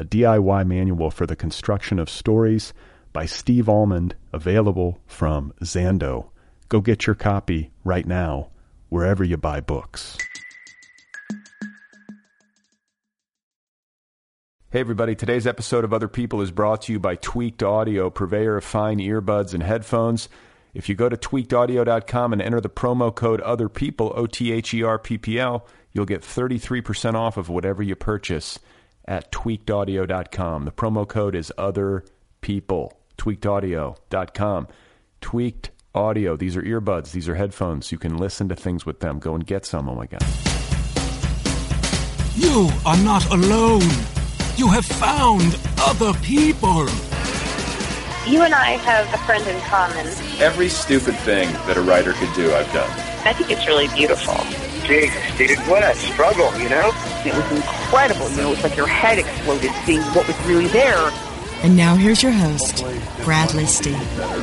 a DIY manual for the construction of stories by Steve Almond, available from Zando. Go get your copy right now, wherever you buy books. Hey, everybody. Today's episode of Other People is brought to you by Tweaked Audio, purveyor of fine earbuds and headphones. If you go to tweakedaudio.com and enter the promo code Other People, O T H E R P P L, you'll get 33% off of whatever you purchase at tweakedaudio.com. The promo code is Other People. Tweakedaudio.com. Tweaked Audio. These are earbuds. These are headphones. You can listen to things with them. Go and get some. Oh my God. You are not alone. You have found other people. You and I have a friend in common. Every stupid thing that a writer could do, I've done. I think it's really beautiful. Jesus, dude, what a struggle, you know? It was incredible. You know, it's like your head exploded seeing what was really there. And now here's your host, Brad Listi.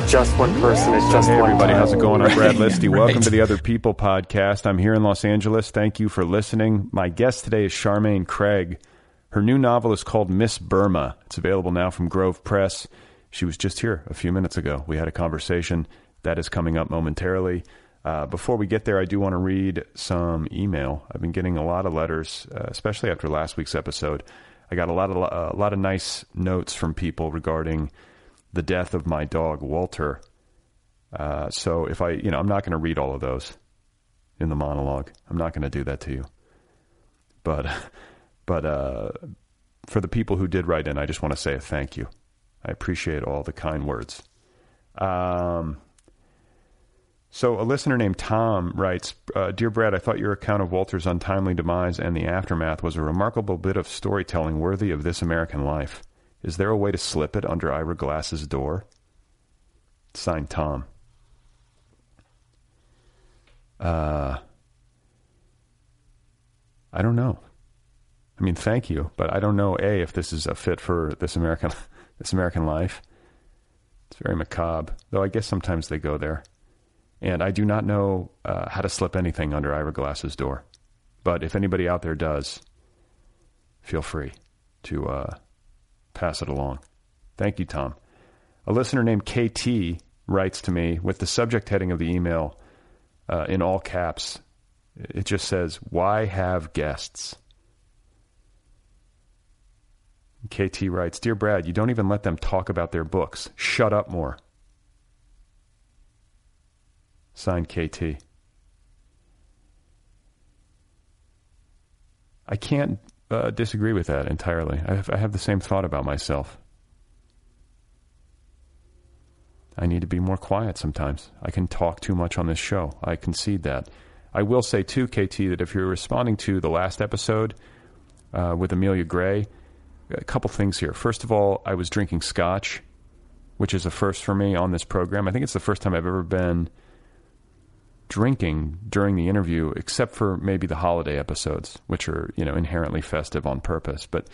Just one person is just Hey one everybody, time. how's it going? I'm Brad Listi. Right. Welcome to the Other People podcast. I'm here in Los Angeles. Thank you for listening. My guest today is Charmaine Craig. Her new novel is called Miss Burma. It's available now from Grove Press. She was just here a few minutes ago. We had a conversation that is coming up momentarily. Uh, before we get there, I do want to read some email. I've been getting a lot of letters, uh, especially after last week's episode. I got a lot of a lot of nice notes from people regarding the death of my dog Walter. Uh, so if I, you know, I'm not going to read all of those in the monologue. I'm not going to do that to you. But, but uh, for the people who did write in, I just want to say a thank you. I appreciate all the kind words. Um, so a listener named Tom writes, uh, "Dear Brad, I thought your account of Walter's untimely demise and the aftermath was a remarkable bit of storytelling worthy of this American life. Is there a way to slip it under Ira Glass's door?" Signed Tom. Uh, I don't know. I mean, thank you, but I don't know a if this is a fit for this American this American life. It's very macabre, though. I guess sometimes they go there, and I do not know uh, how to slip anything under Ira Glass's door. But if anybody out there does, feel free to uh, pass it along. Thank you, Tom. A listener named KT writes to me with the subject heading of the email uh, in all caps. It just says, Why have guests? KT writes, Dear Brad, you don't even let them talk about their books. Shut up more. Signed KT. I can't uh, disagree with that entirely. I have, I have the same thought about myself. I need to be more quiet sometimes. I can talk too much on this show. I concede that. I will say, too, KT, that if you're responding to the last episode uh, with Amelia Gray, a couple things here. First of all, I was drinking scotch, which is a first for me on this program. I think it's the first time I've ever been drinking during the interview, except for maybe the holiday episodes, which are you know inherently festive on purpose. But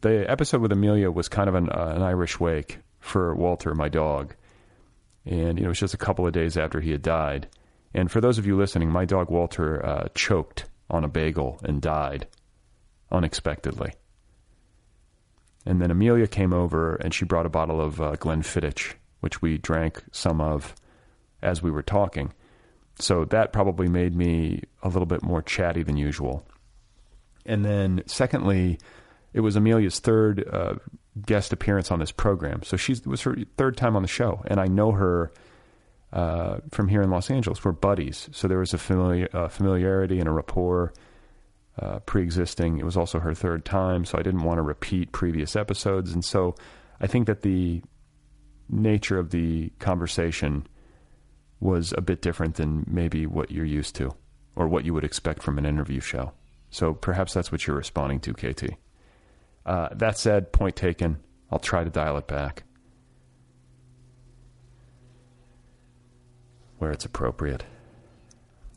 the episode with Amelia was kind of an, uh, an Irish wake for Walter, my dog, and you know it was just a couple of days after he had died. And for those of you listening, my dog Walter uh, choked on a bagel and died unexpectedly. And then Amelia came over and she brought a bottle of uh, Glenfiddich, which we drank some of as we were talking. So that probably made me a little bit more chatty than usual. And then, secondly, it was Amelia's third uh, guest appearance on this program. So she was her third time on the show, and I know her uh, from here in Los Angeles. We're buddies, so there was a familiar, uh, familiarity and a rapport uh, pre-existing. It was also her third time, so I didn't want to repeat previous episodes, and so I think that the nature of the conversation was a bit different than maybe what you're used to or what you would expect from an interview show. So perhaps that's what you're responding to, KT. Uh, that said, point taken. I'll try to dial it back where it's appropriate.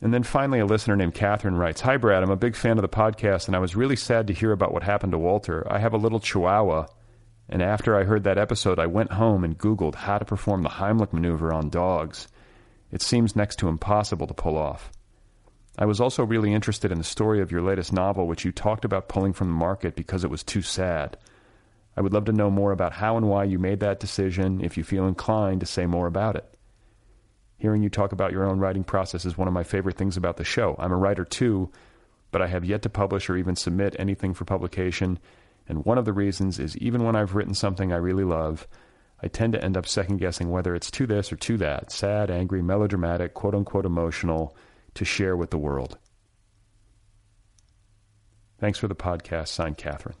And then finally, a listener named Catherine writes Hi, Brad. I'm a big fan of the podcast, and I was really sad to hear about what happened to Walter. I have a little chihuahua, and after I heard that episode, I went home and Googled how to perform the Heimlich maneuver on dogs. It seems next to impossible to pull off. I was also really interested in the story of your latest novel, which you talked about pulling from the market because it was too sad. I would love to know more about how and why you made that decision, if you feel inclined to say more about it. Hearing you talk about your own writing process is one of my favorite things about the show. I'm a writer too, but I have yet to publish or even submit anything for publication, and one of the reasons is even when I've written something I really love, I tend to end up second guessing whether it's to this or to that sad, angry, melodramatic, quote unquote emotional to share with the world. Thanks for the podcast. Signed, Catherine.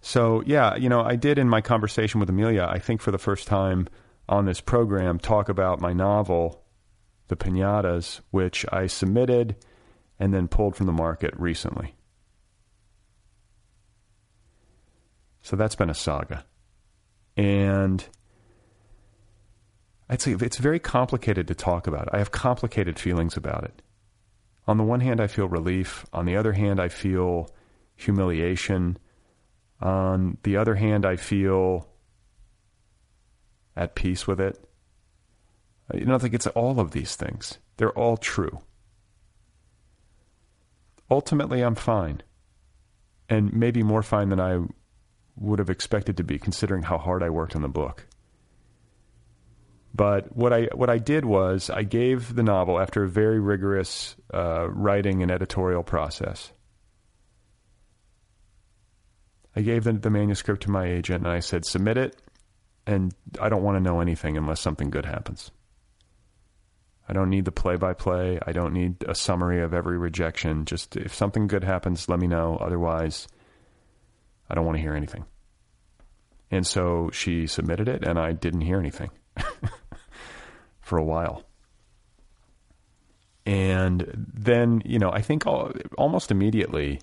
So, yeah, you know, I did in my conversation with Amelia, I think for the first time on this program, talk about my novel, The Pinatas, which I submitted and then pulled from the market recently. So that's been a saga. And I'd say it's very complicated to talk about. I have complicated feelings about it. On the one hand, I feel relief. On the other hand, I feel humiliation. On the other hand, I feel at peace with it. You know, I think it's all of these things. They're all true. Ultimately, I'm fine. And maybe more fine than I would have expected to be, considering how hard I worked on the book. But what I what I did was I gave the novel after a very rigorous uh, writing and editorial process. I gave the, the manuscript to my agent and I said, submit it, and I don't want to know anything unless something good happens. I don't need the play by play. I don't need a summary of every rejection. Just if something good happens, let me know. Otherwise, I don't want to hear anything. And so she submitted it, and I didn't hear anything. for a while. And then, you know, I think almost immediately,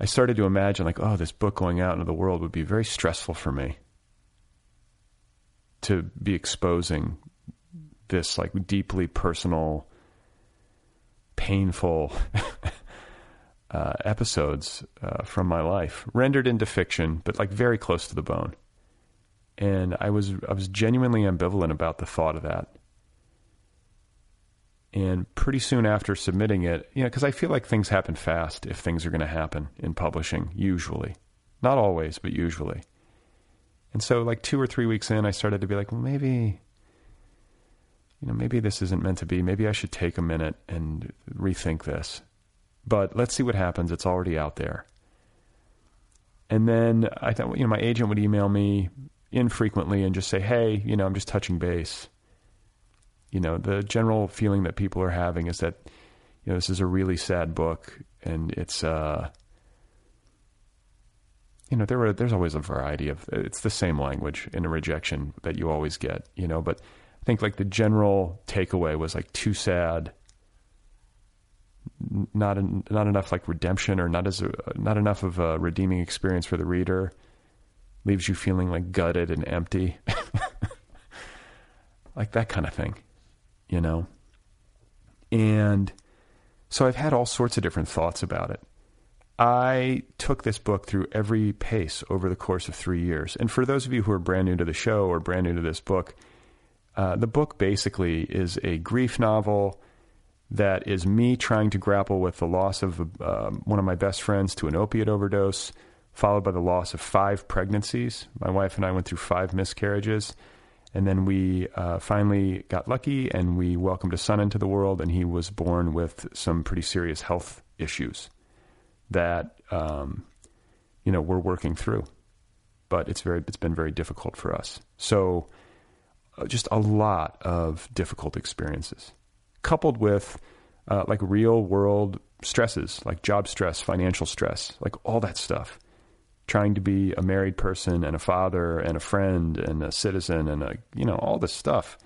I started to imagine, like, oh, this book going out into the world would be very stressful for me to be exposing this, like, deeply personal, painful uh, episodes uh, from my life, rendered into fiction, but like very close to the bone and I was I was genuinely ambivalent about the thought of that. And pretty soon after submitting it, you know, because I feel like things happen fast if things are going to happen in publishing, usually, not always, but usually. And so, like two or three weeks in, I started to be like, well, maybe, you know, maybe this isn't meant to be. Maybe I should take a minute and rethink this. But let's see what happens. It's already out there. And then I thought, you know, my agent would email me infrequently and just say, hey, you know, I'm just touching base. You know, the general feeling that people are having is that, you know, this is a really sad book and it's, uh, you know, there were, there's always a variety of, it's the same language in a rejection that you always get, you know, but I think like the general takeaway was like too sad, not, not enough like redemption or not as, a, not enough of a redeeming experience for the reader leaves you feeling like gutted and empty. like that kind of thing, you know? And so I've had all sorts of different thoughts about it. I took this book through every pace over the course of three years. And for those of you who are brand new to the show or brand new to this book, uh, the book basically is a grief novel that is me trying to grapple with the loss of uh, one of my best friends to an opiate overdose, followed by the loss of five pregnancies. My wife and I went through five miscarriages. And then we uh, finally got lucky and we welcomed a son into the world, and he was born with some pretty serious health issues that um, you know, we're working through. But it's very it's been very difficult for us. So uh, just a lot of difficult experiences coupled with uh, like real world stresses, like job stress, financial stress, like all that stuff. Trying to be a married person and a father and a friend and a citizen and a, you know, all this stuff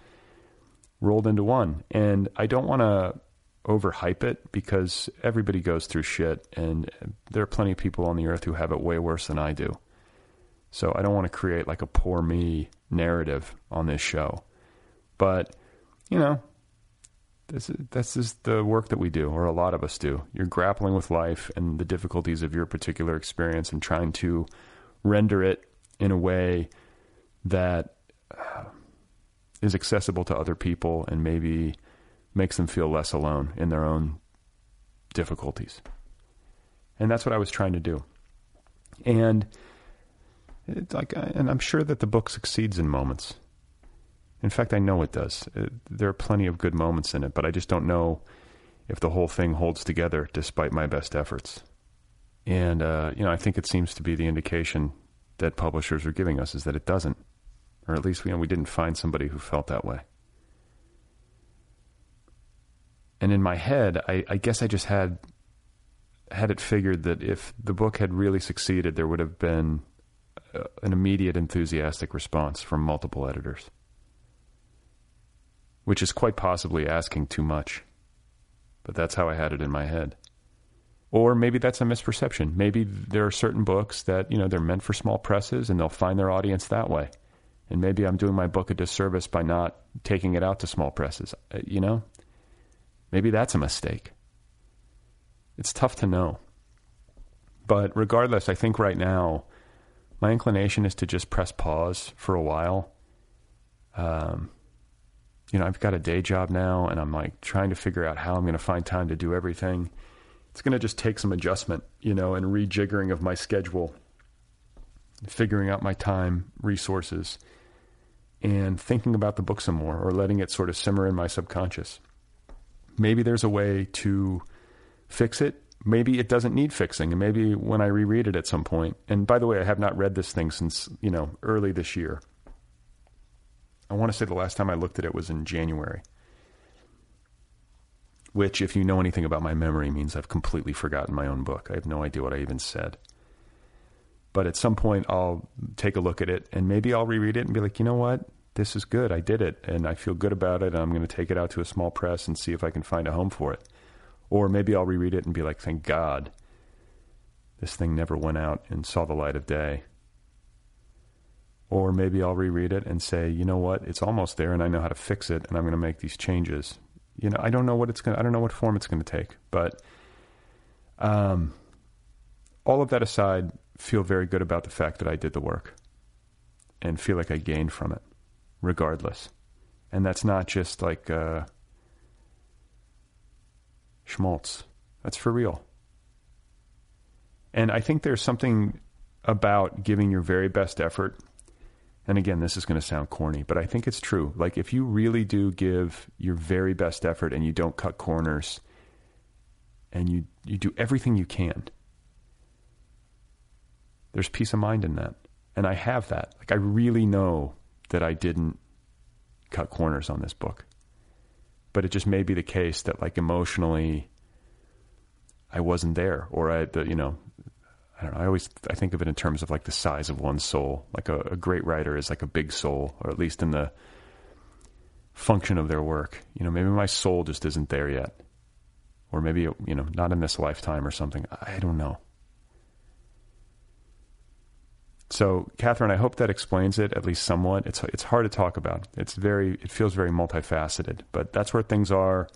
rolled into one. And I don't want to overhype it because everybody goes through shit and there are plenty of people on the earth who have it way worse than I do. So I don't want to create like a poor me narrative on this show. But, you know, this is, the work that we do, or a lot of us do. You're grappling with life and the difficulties of your particular experience and trying to render it in a way that uh, is accessible to other people and maybe makes them feel less alone in their own difficulties. And that's what I was trying to do. And it's like, and I'm sure that the book succeeds in moments. In fact, I know it does. Uh, there are plenty of good moments in it, but I just don't know if the whole thing holds together despite my best efforts. And, uh, you know, I think it seems to be the indication that publishers are giving us is that it doesn't. Or at least you know, we didn't find somebody who felt that way. And in my head, I, I guess I just had had it figured that if the book had really succeeded, there would have been uh, an immediate enthusiastic response from multiple editors which is quite possibly asking too much. But that's how I had it in my head. Or maybe that's a misperception. Maybe there are certain books that, you know, they're meant for small presses and they'll find their audience that way. And maybe I'm doing my book a disservice by not taking it out to small presses. Uh, you know? Maybe that's a mistake. It's tough to know. But regardless, I think right now, my inclination is to just press pause for a while. Um, you know, I've got a day job now and I'm like trying to figure out how I'm going to find time to do everything. It's going to just take some adjustment, you know, and rejiggering of my schedule, figuring out my time, resources, and thinking about the book some more or letting it sort of simmer in my subconscious. Maybe there's a way to fix it. Maybe it doesn't need fixing. And maybe when I reread it at some point, and by the way, I have not read this thing since, you know, early this year. I want to say the last time I looked at it was in January. Which, if you know anything about my memory, means I've completely forgotten my own book. I have no idea what I even said. But at some point, I'll take a look at it and maybe I'll reread it and be like, you know what? This is good. I did it and I feel good about it. And I'm going to take it out to a small press and see if I can find a home for it. Or maybe I'll reread it and be like, thank God this thing never went out and saw the light of day. Or maybe I'll reread it and say, you know what, it's almost there and I know how to fix it and I'm going to make these changes. You know, I don't know what it's going to, I don't know what form it's going to take, but um, all of that aside, feel very good about the fact that I did the work and feel like I gained from it regardless. And that's not just like uh, schmaltz. That's for real. And I think there's something about giving your very best effort and again, this is going to sound corny, but I think it's true. Like, if you really do give your very best effort and you don't cut corners and you, you do everything you can, there's peace of mind in that. And I have that. Like, I really know that I didn't cut corners on this book. But it just may be the case that, like, emotionally, I wasn't there, or I, the, you know, I don't know. I always I think of it in terms of like the size of one's soul. Like a, a great writer is like a big soul, or at least in the function of their work. You know, maybe my soul just isn't there yet, or maybe you know, not in this lifetime or something. I don't know. So, Catherine, I hope that explains it at least somewhat. It's it's hard to talk about. It's very it feels very multifaceted, but that's where things are,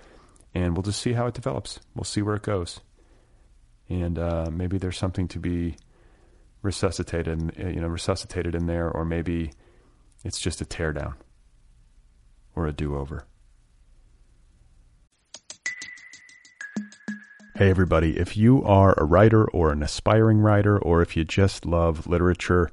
and we'll just see how it develops. We'll see where it goes and uh, maybe there's something to be resuscitated, you know, resuscitated in there, or maybe it's just a teardown or a do-over. Hey, everybody. If you are a writer or an aspiring writer, or if you just love literature,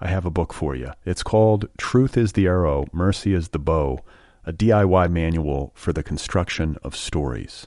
I have a book for you. It's called Truth is the Arrow, Mercy is the Bow a DIY manual for the construction of stories.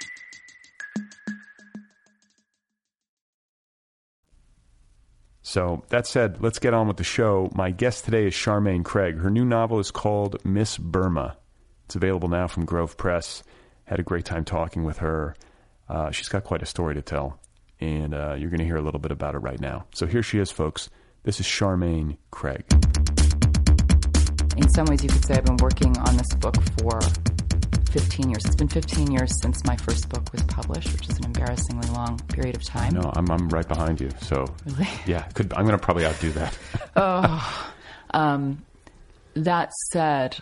So, that said, let's get on with the show. My guest today is Charmaine Craig. Her new novel is called Miss Burma. It's available now from Grove Press. Had a great time talking with her. Uh, she's got quite a story to tell, and uh, you're going to hear a little bit about it right now. So, here she is, folks. This is Charmaine Craig. In some ways, you could say I've been working on this book for 15 years. It's been 15 years since my first book was published, which is an embarrassingly long period of time. No, I'm, I'm right behind you. So, Really? yeah, could, I'm going to probably outdo that. oh, um, that said,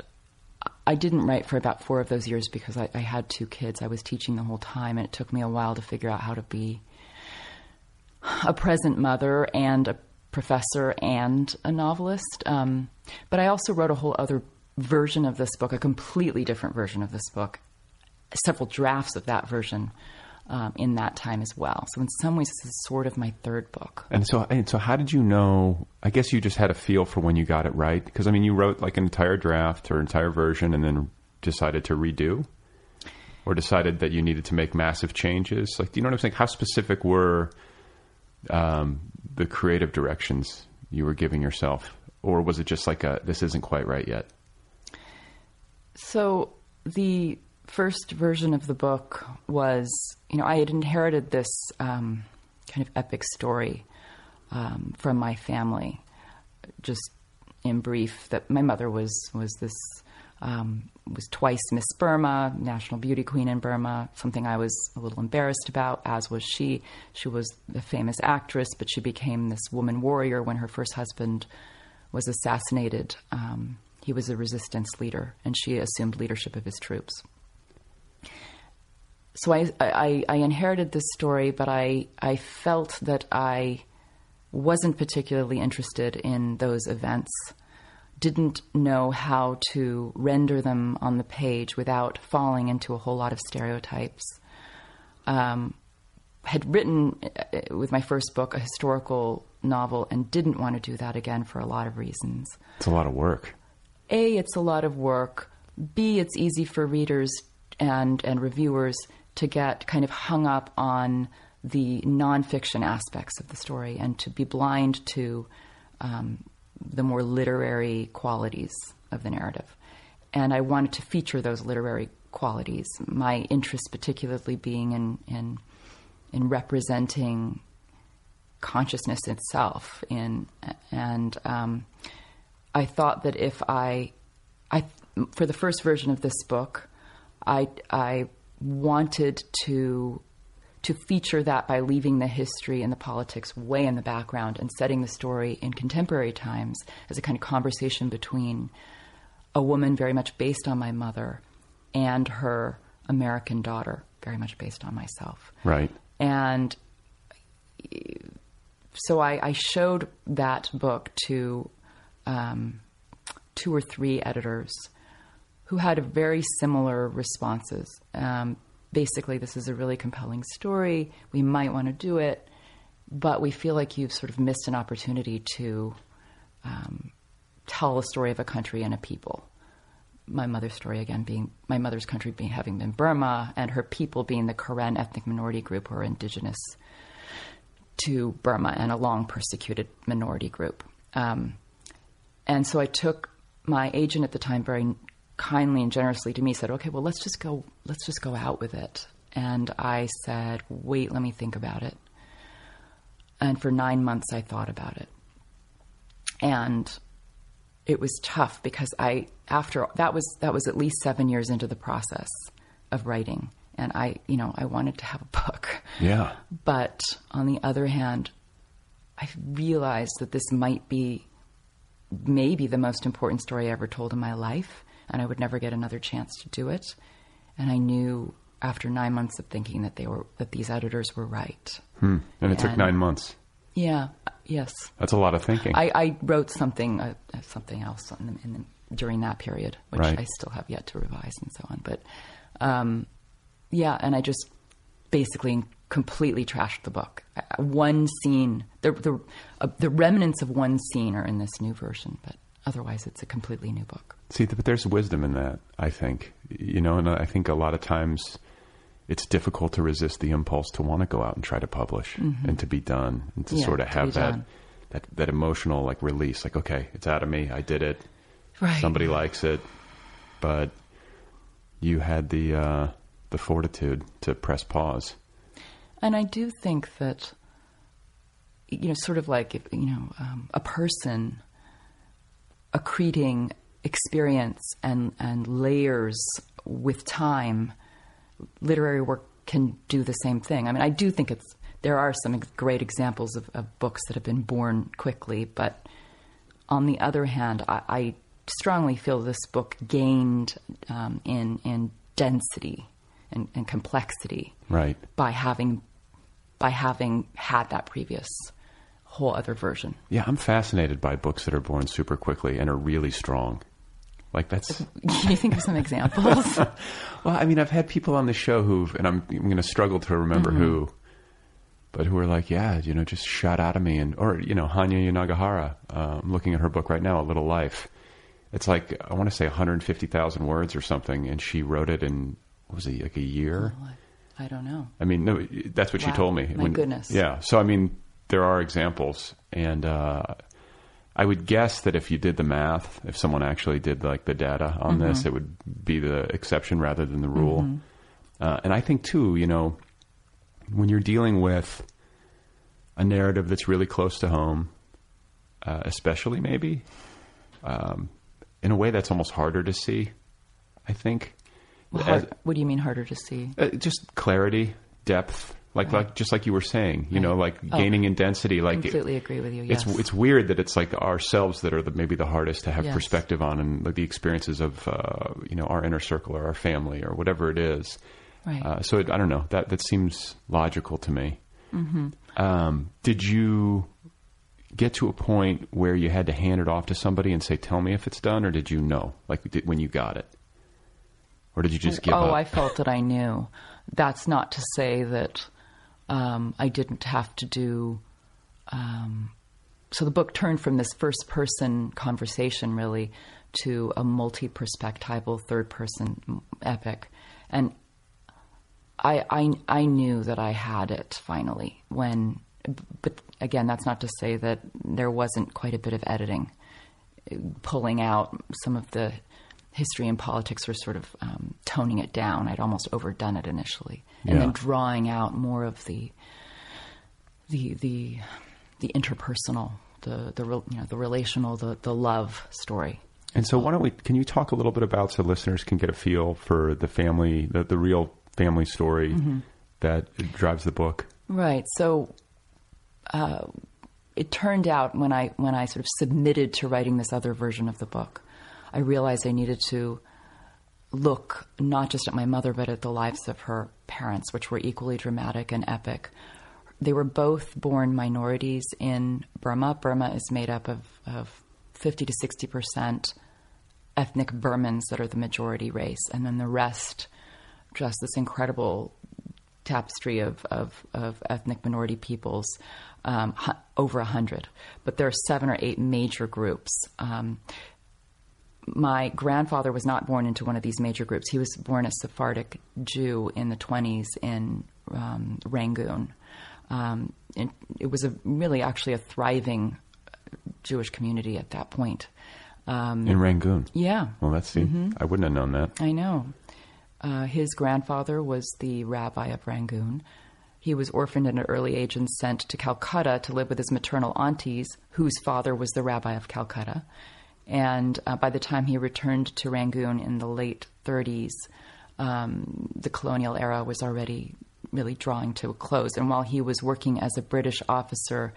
I didn't write for about four of those years because I, I had two kids. I was teaching the whole time, and it took me a while to figure out how to be a present mother and a professor and a novelist. Um, but I also wrote a whole other version of this book, a completely different version of this book, several drafts of that version um, in that time as well. So in some ways, this is sort of my third book. And so, and so, how did you know? I guess you just had a feel for when you got it right, because I mean, you wrote like an entire draft or entire version, and then decided to redo, or decided that you needed to make massive changes. Like, do you know what I'm saying? How specific were um, the creative directions you were giving yourself, or was it just like a this isn't quite right yet? So the first version of the book was, you know, I had inherited this um, kind of epic story um, from my family. Just in brief, that my mother was was this um, was twice Miss Burma, national beauty queen in Burma. Something I was a little embarrassed about, as was she. She was a famous actress, but she became this woman warrior when her first husband was assassinated. Um, he was a resistance leader, and she assumed leadership of his troops. So I, I, I inherited this story, but I, I felt that I wasn't particularly interested in those events, didn't know how to render them on the page without falling into a whole lot of stereotypes. Um, had written uh, with my first book a historical novel and didn't want to do that again for a lot of reasons. It's a lot of work. A, it's a lot of work. B, it's easy for readers and, and reviewers to get kind of hung up on the nonfiction aspects of the story and to be blind to um, the more literary qualities of the narrative. And I wanted to feature those literary qualities. My interest, particularly, being in in, in representing consciousness itself. In and um, I thought that if I, I for the first version of this book, I I wanted to to feature that by leaving the history and the politics way in the background and setting the story in contemporary times as a kind of conversation between a woman very much based on my mother and her American daughter, very much based on myself. Right. And eh, so I, I showed that book to um, two or three editors who had very similar responses. Um, basically, this is a really compelling story. We might want to do it, but we feel like you've sort of missed an opportunity to um, tell a story of a country and a people. My mother's story again being my mother's country being having been Burma, and her people being the Karen ethnic minority group who are indigenous to Burma and a long persecuted minority group. Um, and so I took my agent at the time very kindly and generously to me said, "Okay, well let's just go let's just go out with it." And I said, "Wait, let me think about it." And for 9 months I thought about it. And it was tough because I after that was that was at least seven years into the process of writing, and I you know I wanted to have a book. Yeah. But on the other hand, I realized that this might be maybe the most important story I ever told in my life, and I would never get another chance to do it. And I knew after nine months of thinking that they were that these editors were right. Hmm. And it took nine months. Yeah. Yes. That's a lot of thinking. I, I wrote something uh, something else in the, in the, during that period, which Right. I still have yet to revise and so on. But um, yeah, and I just basically completely trashed the book. Uh, One scene, the the uh, the remnants of one scene are in this new version, but otherwise it's a completely new book. See, but there's wisdom in that, I think. You know, and I think a lot of times it's difficult to resist the impulse to want to go out and try to publish and to be done and to Mm-hmm. Yeah, sort of have that, done. that that emotional like release like okay, it's out of me. I did it. Right. Somebody likes it. But you had the uh the fortitude to press pause. And I do think that, you know, sort of like, if, you know, um, a person accreting experience and, and layers with time, literary work can do the same thing. I mean, I do think it's, there are some great examples of, of books that have been born quickly, but on the other hand, I, I strongly feel this book gained um, in, in density and, and complexity Right. by having by having had that previous whole other version. Yeah, I'm fascinated by books that are born super quickly and are really strong. Like that's Can you think of some examples? Well, I mean, I've had people on the show who've, and I'm, I'm going to struggle to remember Mm-hmm. who, but who are like, yeah, you know, just shot out of me. And, or, you know, Hanya Yanagihara, uh, I'm looking at her book right now, A Little Life. It's like, I want to say 150,000 words or something. And she wrote it in, what was it, like a year? I don't know. I mean, no, that's what she told me. My goodness. Yeah. So, I mean, there are examples. And, uh, I would guess that if you did the math, if someone actually did like the data on this, it would be the exception rather than the rule. Uh, and I think too, you know, when you're dealing with a narrative that's really close to home, uh, especially maybe um, in a way that's almost harder to see. I think. Well, As- what do you mean harder to see? uh, just clarity, depth, like like just like you were saying, you know, like gaining in density. Like I Completely agree with you. it's it's weird that it's like ourselves that are the, maybe the hardest to have Yes. perspective on, and like the experiences of uh, you know our inner circle or our family or whatever it is. Right. Uh, so it, I don't know that that seems logical to me. Mm-hmm. Um, did you get to a point where you had to hand it off to somebody and say, "Tell me if it's done," or did you know, like did, when you got it, or did you just give oh, up? I felt that I knew. That's not to say that um, I didn't have to do. Um, so the book turned from this first person conversation really to a multi perspectival third person epic. And I, I, I knew that I had it finally when, but again, that's not to say that there wasn't quite a bit of editing pulling out some of the history and politics were sort of um, toning it down. I'd almost overdone it initially, and Yeah. then drawing out more of the the the the interpersonal, the the you know the relational, the the love story. And so, why don't we? Can you talk a little bit about so listeners can get a feel for the family, the, the real family story Mm-hmm. that drives the book? Right. So uh, it turned out when I when I sort of submitted to writing this other version of the book, I realized I needed to look not just at my mother but at the lives of her parents, which were equally dramatic and epic. They were both born minorities in Burma. Burma is made up of, of 50 to 60 percent ethnic Burmans that are the majority race, and then the rest just this incredible tapestry of, of, of ethnic minority peoples, um, over a hundred. But there are seven or eight major groups. Um, my grandfather was not born into one of these major groups. He was born a Sephardic Jew in the 20s in um, Rangoon. Um, it was a really actually a thriving Jewish community at that point. Um, In Rangoon. yeah, Well, that's see, I wouldn't have known that. I know. Uh, his grandfather was the rabbi of Rangoon. He was orphaned at an early age and sent to Calcutta to live with his maternal aunties, whose father was the rabbi of Calcutta. And uh, by the time he returned to Rangoon in the late 30s, um, the colonial era was already really drawing to a close. And while he was working as a British officer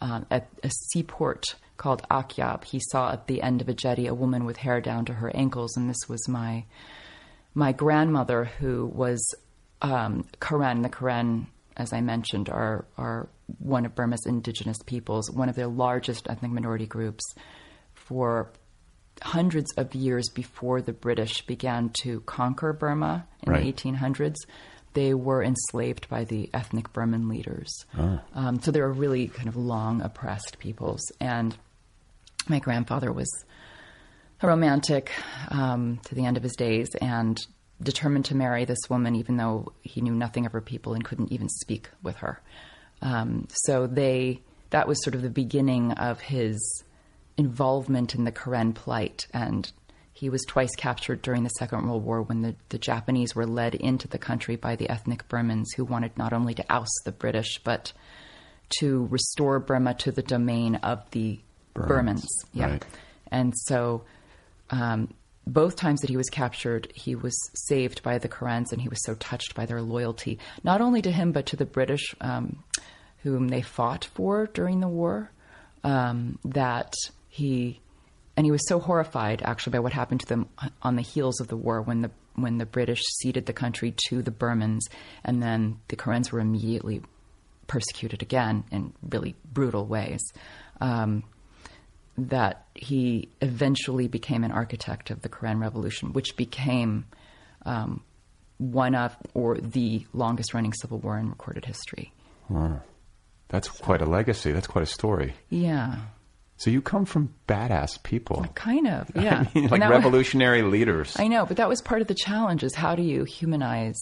um, at a seaport called Akyab, he saw at the end of a jetty a woman with hair down to her ankles, and this was my my grandmother, who was um, Karen. The Karen, as I mentioned, are are one of Burma's indigenous peoples, one of their largest ethnic minority groups, for hundreds of years before the British began to conquer Burma in Right. the 1800s. They were enslaved by the ethnic Burman leaders. Um, so they were really kind of long oppressed peoples. And my grandfather was a romantic um, to the end of his days and determined to marry this woman, even though he knew nothing of her people and couldn't even speak with her. Um, so they that was sort of the beginning of his involvement in the Karen plight, and he was twice captured during the Second World War when the, the Japanese were led into the country by the ethnic Burmans who wanted not only to oust the British but to restore Burma to the domain of the Burmans. Yeah. right. And so um, both times that he was captured, he was saved by the Karens, and he was so touched by their loyalty, not only to him, but to the British, um, whom they fought for during the war, um, that he. And he was so horrified, actually, by what happened to them on the heels of the war when the when the British ceded the country to the Burmans, and then the Karens were immediately persecuted again in really brutal ways. Um, that he eventually became an architect of the Karen Revolution, which became um, one of or the longest running civil war in recorded history. That's quite a legacy. That's quite a story. Yeah, So you come from badass people. kind of. Yeah, I mean, like revolutionary leaders. I know, but that was part of the challenge: is how do you humanize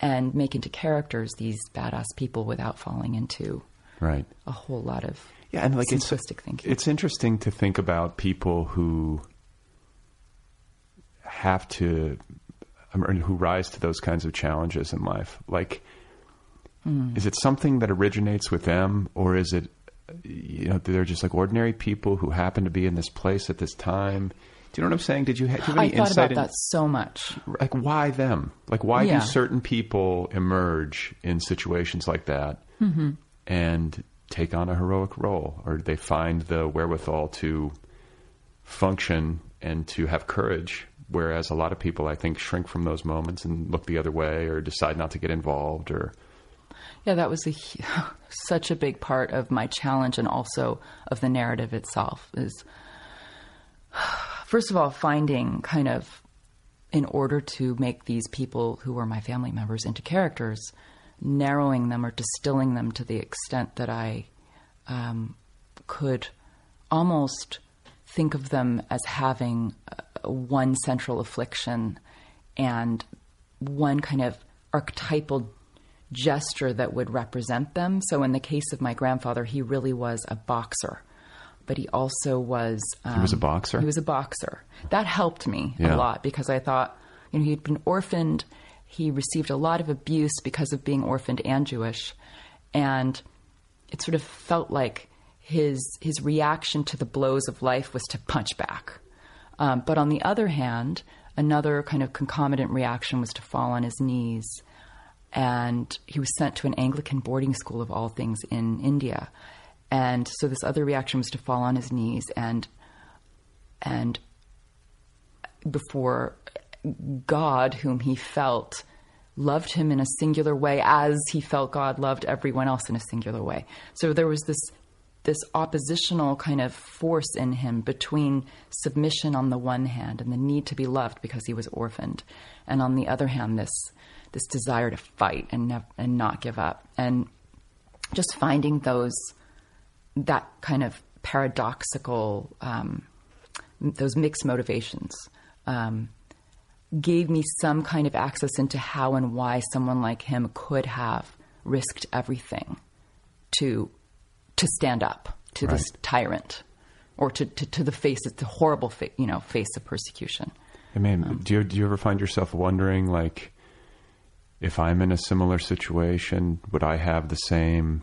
and make into characters these badass people without falling into Right. a whole lot of Yeah, and like it's simplistic thinking. It's interesting to think about people who have to, I mean, who rise to those kinds of challenges in life. Like, Hmm. is it something that originates with them, or is it, you know, they're just like ordinary people who happen to be in this place at this time? Do you know what I'm saying? Did you, ha- do you have I any thought insight about in, that so much. like why them? Like why Yeah. do certain people emerge in situations like that Mm-hmm. and take on a heroic role, or do they find the wherewithal to function and to have courage? Whereas a lot of people, I think, shrink from those moments and look the other way, or decide not to get involved, or Yeah, that was a, such a big part of my challenge and also of the narrative itself. Is first of all finding kind of in order to make these people who were my family members into characters, narrowing them or distilling them to the extent that I um, could almost think of them as having uh, one central affliction and one kind of archetypal gesture that would represent them. So, in the case of my grandfather, he really was a boxer, but he also was. Um, was a boxer? He was a boxer. That helped me Yeah. a lot because I thought, you know, he'd been orphaned. He received a lot of abuse because of being orphaned and Jewish, and it sort of felt like his his reaction to the blows of life was to punch back. Um, but on the other hand, another kind of concomitant reaction was to fall on his knees. And he was sent to an Anglican boarding school of all things in India. And so this other reaction was to fall on his knees and and before God, whom he felt loved him in a singular way, as he felt God loved everyone else in a singular way. So there was this this oppositional kind of force in him between submission on the one hand and the need to be loved because he was orphaned, and on the other hand, this this desire to fight and and not give up, and just finding those that kind of paradoxical um, those mixed motivations um, gave me some kind of access into how and why someone like him could have risked everything to to stand up to this tyrant or to, to, to the face the horrible fa- you know face of persecution. I mean, Um, do you do you ever find yourself wondering, like, if I'm in a similar situation, would I have the same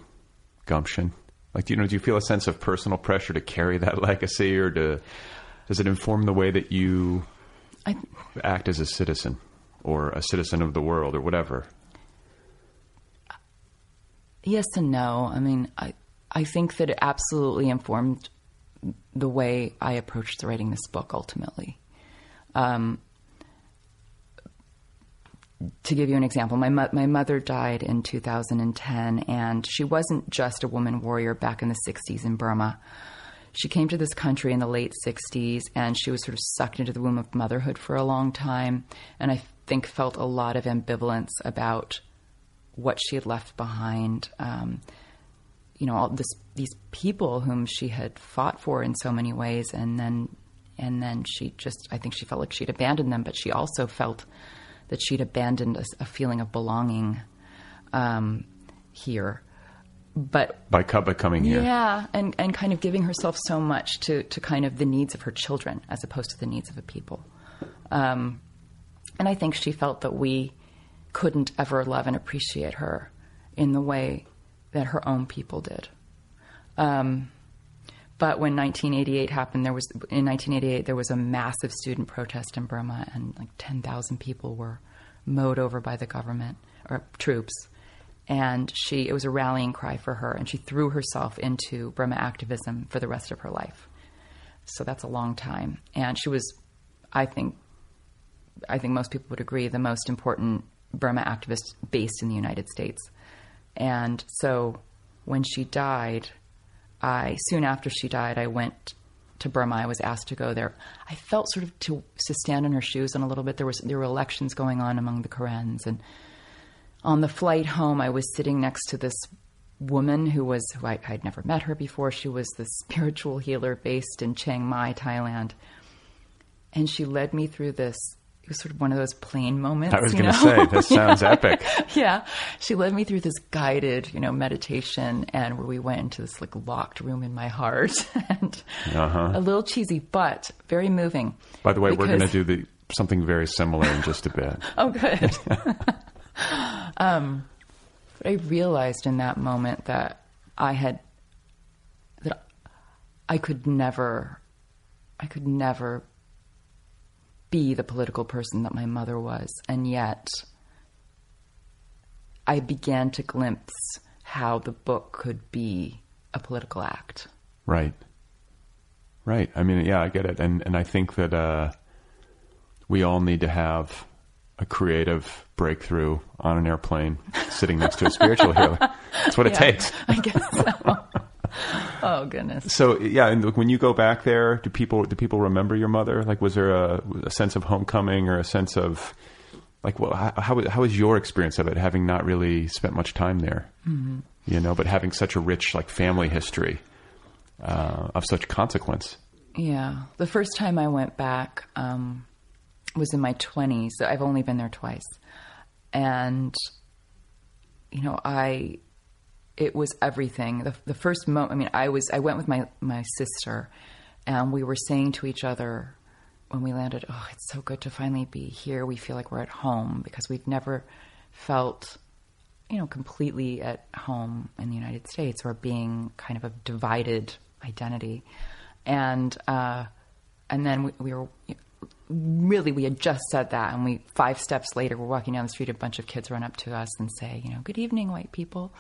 gumption? Like, do you know, do you feel a sense of personal pressure to carry that legacy, or to does it inform the way that you I, act as a citizen, or a citizen of the world, or whatever? yes and no. I mean, I I think that it absolutely informed the way I approached writing this book. Ultimately, um, to give you an example, my mo- my mother died in 2010, and she wasn't just a woman warrior back in the 60s in Burma. She came to this country in the late 60s, and she was sort of sucked into the womb of motherhood for a long time, and I think felt a lot of ambivalence about what she had left behind. Um, you know, all this, these people whom she had fought for in so many ways, and then and then she just, I think she felt like she'd abandoned them, but she also felt that she'd abandoned a, a feeling of belonging um, here. But By Cubba coming here, yeah, and, and kind of giving herself so much to, to kind of the needs of her children as opposed to the needs of a people. Um, and I think she felt that we couldn't ever love and appreciate her in the way that her own people did. Um, but when 1988 happened, there was in 1988 there was a massive student protest in Burma, and like 10,000 people were mowed over by the government or troops. And she, it was a rallying cry for her, and she threw herself into Burma activism for the rest of her life. So that's a long time, and she was, I think, I think most people would agree, the most important Burma activist based in the United States. And so when she died, I soon after she died, I went to Burma. I was asked to go there. I felt sort of to to stand in her shoes and a little bit. There was there were elections going on among the Karens, and on the flight home, I was sitting next to this woman who was who I, I'd never met her before. She was the spiritual healer based in Chiang Mai, Thailand, and she led me through this. It was sort of one of those plane moments. I was you going to say this sounds epic. yeah. She led me through this guided, you know, meditation and where we went into this like locked room in my heart and Uh-huh. a little cheesy, but very moving. By the way, we're going to do the something very similar in just a bit. Oh, good. um, but I realized in that moment that I had, that I could never, I could never be the political person that my mother was. And yet I began to glimpse how the book could be a political act. Right. Right. I mean, yeah, I get it. And and I think that uh, we all need to have a creative breakthrough on an airplane sitting next to a spiritual healer. That's what it takes. I guess so. oh, goodness. So yeah, and look, when you go back there, do people do people remember your mother? Like, was there a, a sense of homecoming or a sense of like, well, how how was your experience of it, having not really spent much time there? Mm-hmm. You know, but having such a rich like family history uh, of such consequence. Yeah. The first time I went back um, was in my 20s. So I've only been there twice. And, you know, I, it was everything. The, the first moment, I mean, I was, I went with my, my sister and we were saying to each other when we landed, oh, it's so good to finally be here. We feel like we're at home because we've never felt, you know, completely at home in the United States or being kind of a divided identity. And, uh, and then we, we were really we had just said that and we five steps later we're walking down the street a bunch of kids run up to us and say you know good evening white people.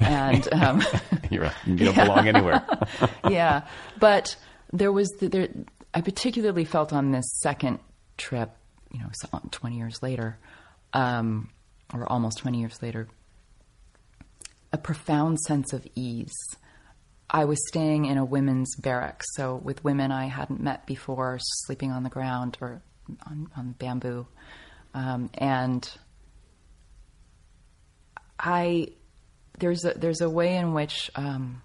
And um, You're, you don't belong anywhere. yeah. But there was the, there i particularly felt on this second trip you know 20 years later um, or almost 20 years later a profound sense of ease I was staying in a women's barracks, so with women I hadn't met before, sleeping on the ground or on, on bamboo, um, and I there's a there's a way in which um,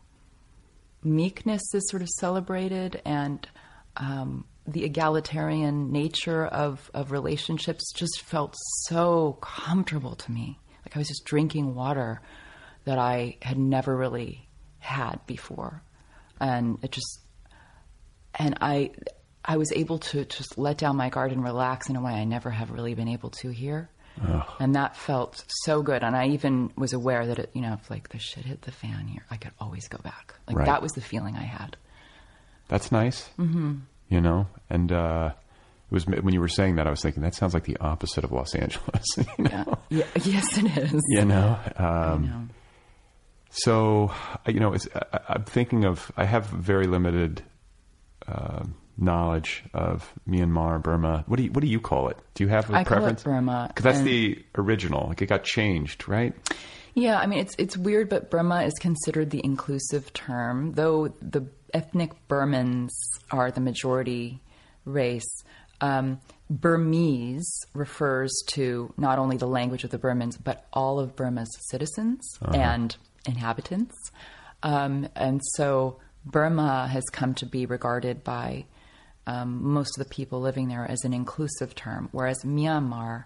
meekness is sort of celebrated, and um, the egalitarian nature of of relationships just felt so comfortable to me. Like I was just drinking water that I had never really had before, and it just and I I was able to just let down my guard and relax in a way I never have really been able to here. And that felt so good. And I even was aware that, it, you know, if like the shit hit the fan here, I could always go back. Like Right. that was the feeling I had. That's nice. Mm-hmm. You know, and uh, it was when you were saying that, I was thinking that sounds like the opposite of Los Angeles. you know, Yeah. Yes, it is. you know. Um, I know. So, you know, it's, I, I'm thinking of. I have very limited uh, knowledge of Myanmar, Burma. What do you What do you call it? Do you have a I call it preference? Burma, because that's and- the original. Like it got changed, right? Yeah, I mean it's it's weird, but Burma is considered the inclusive term, though the ethnic Burmans are the majority race. Um, Burmese refers to not only the language of the Burmans, but all of Burma's citizens and inhabitants. Um, and so Burma has come to be regarded by um, most of the people living there as an inclusive term, whereas Myanmar,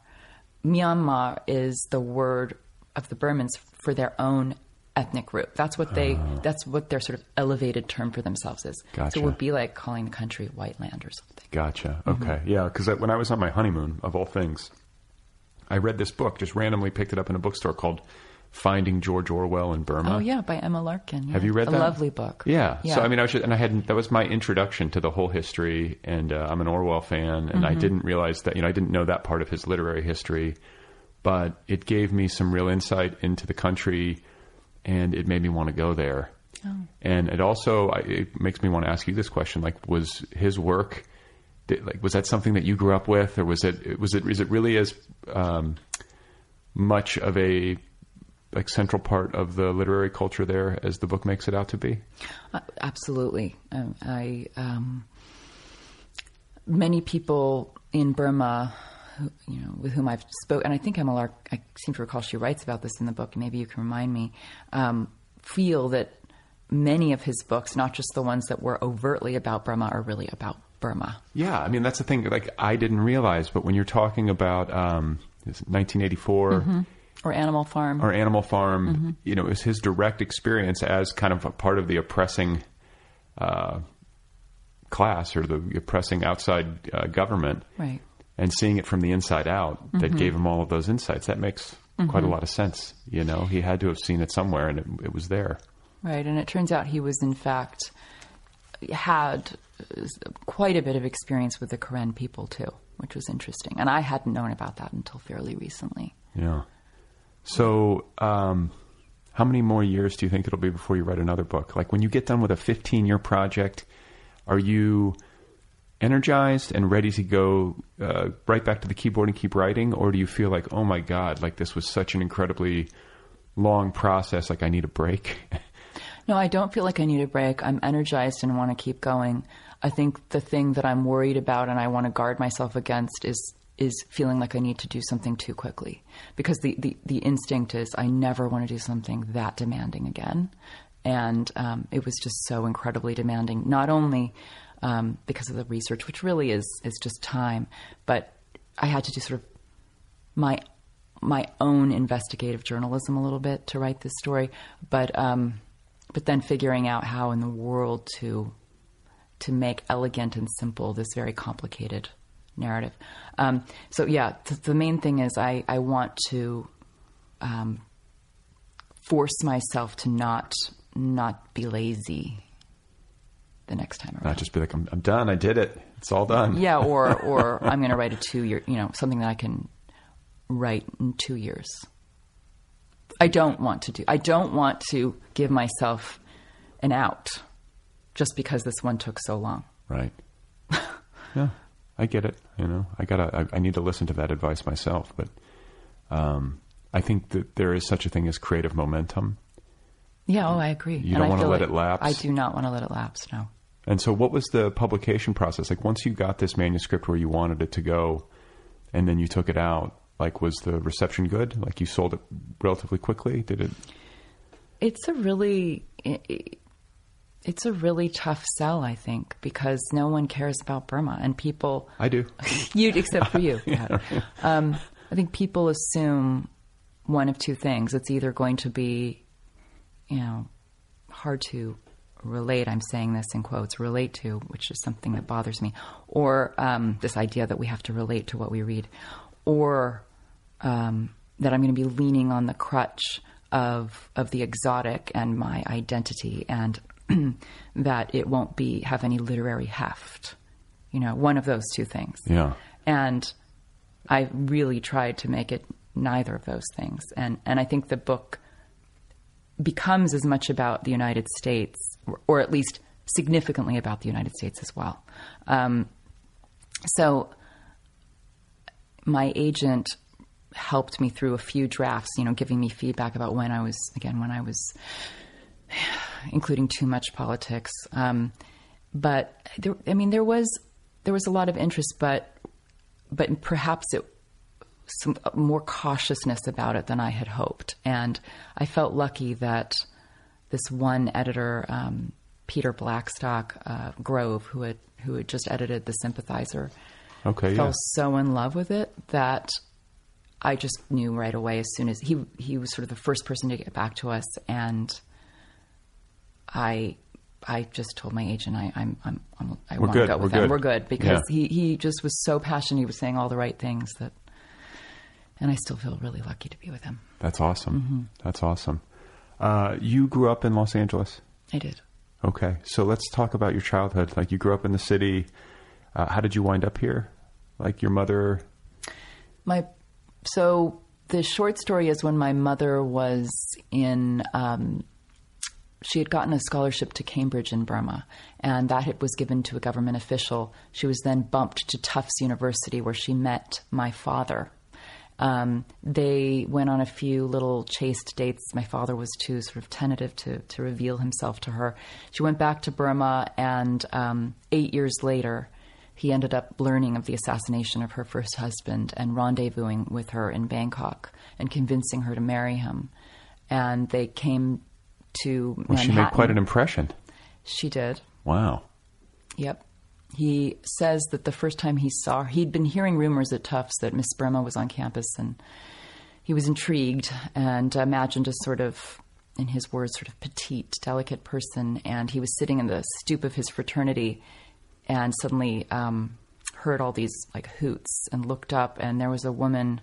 Myanmar is the word of the Burmans for their own ethnic group. That's what they. That's what their sort of elevated term for themselves is. Gotcha. So it would be like calling the country white land or something. Gotcha. Mm-hmm. Okay. Yeah, because when I was on my honeymoon, of all things, I read this book. Just randomly picked it up in a bookstore called "Finding George Orwell in Burma." Oh yeah, by Emma Larkin. Have you read a that? lovely book? Yeah. yeah. So I mean, I was just, and I had that was my introduction to the whole history, and uh, I'm an Orwell fan, and I Mm-hmm. didn't realize that you know I didn't know that part of his literary history, but it gave me some real insight into the country, and it made me want to go there. Oh. And it also I, it makes me want to ask you this question: like, was his work? Did, like, was that something that you grew up with, or was it was it is it really as um, much of a like central part of the literary culture there as the book makes it out to be? Uh, absolutely. Um, I um, many people in Burma, who, you know, with whom I've spoken, and I think Emma Lark, I seem to recall she writes about this in the book. Maybe you can remind me. Um, feel that many of his books, not just the ones that were overtly about Burma, are really about Burma. Yeah, I mean that's the thing. Like I didn't realize, but when you're talking about um, is it 1984 Or Animal Farm. or Animal Farm, you know, it was his direct experience as kind of a part of the oppressing uh, class or the oppressing outside uh, government, Right. and seeing it from the inside out that gave him all of those insights. That makes quite a lot of sense. You know, he had to have seen it somewhere, and it, it was there. Right, and it turns out he was in fact had uh, quite a bit of experience with the Karen people too, which was interesting. And I hadn't known about that until fairly recently. Yeah. So, um, how many more years do you think it'll be before you write another book? Like when you get done with a 15 year project, are you energized and ready to go uh, right back to the keyboard and keep writing? Or do you feel like, oh my God, like this was such an incredibly long process, like I need a break? No, I don't feel like I need a break. I'm energized and want to keep going. I think the thing that I'm worried about and I want to guard myself against is is feeling like I need to do something too quickly. Because the, the, the instinct is I never want to do something that demanding again. And um, it was just so incredibly demanding, not only um, because of the research, which really is is just time, but I had to do sort of my my own investigative journalism a little bit to write this story, but um, but then figuring out how in the world to to make elegant and simple this very complicated narrative. Um, so yeah, th- the main thing is I I want to um, force myself to not not be lazy the next time around. Not just be like, I'm, I'm done, I did it, it's all done. yeah, or or I'm going to write a two year, you know, something that I can write in two years. I don't want to do. I don't want to give myself an out just because this one took so long. Right. yeah, I get it. You know, I gotta. I, I need to listen to that advice myself. But um, I think that there is such a thing as creative momentum. Yeah, oh, I agree. You And don't wanna let like it lapse? I do not want to let it lapse. No. And so, what was the publication process like? Once you got this manuscript where you wanted it to go, and then you took it out. Like, was the reception good? Like, you sold it relatively quickly? Did it? It's a really it's a really tough sell, I think, because no one cares about Burma and people I do. you except for you. Pat. um, I think people assume one of two things. It's either going to be, you know, hard to relate. I'm saying this in quotes, relate to, which is something that bothers me, or um, this idea that we have to relate to what we read, or um, that I'm going to be leaning on the crutch of of the exotic and my identity, and that it won't be have any literary heft. You know, one of those two things. Yeah. And I really tried to make it neither of those things. And and I think the book becomes as much about the United States, or, or at least significantly about the United States as well. Um, so my agent helped me through a few drafts, you know, giving me feedback about when I was, again, when I was including too much politics. Um, but there, I mean, there was there was a lot of interest, but but perhaps it some more cautiousness about it than I had hoped, and I felt lucky that this one editor, um, Peter Blackstock uh, Grove, who had who had just edited The Sympathizer, Okay. fell Yeah. so in love with it that I just knew right away as soon as he he was sort of the first person to get back to us, and I I just told my agent I I'm, I'm, I'm I want to go we're with them. good. We're good because Yeah. he he just was so passionate. He was saying all the right things that, and I still feel really lucky to be with him. That's awesome. Mm-hmm. That's awesome. Uh, you grew up in Los Angeles. I did. Okay, so let's talk about your childhood. Like you grew up in the city. Uh, how did you wind up here? Like your mother. My so the short story is when my mother was in. Um, she had gotten a scholarship to Cambridge in Burma, and that had, was given to a government official. She was then bumped to Tufts University, where she met my father. Um, they went on a few little chaste dates. My father was too sort of tentative to, to reveal himself to her. She went back to Burma, and um, eight years later, he ended up learning of the assassination of her first husband and rendezvousing with her in Bangkok and convincing her to marry him. And they came to Well, Manhattan. she made quite an impression. She did. Wow. Yep. He says that the first time he saw her, he'd been hearing rumors at Tufts that Miss Burma was on campus, and he was intrigued and imagined a sort of, in his words, sort of petite, delicate person. And he was sitting in the stoop of his fraternity, and suddenly um, heard all these like hoots, and looked up, and there was a woman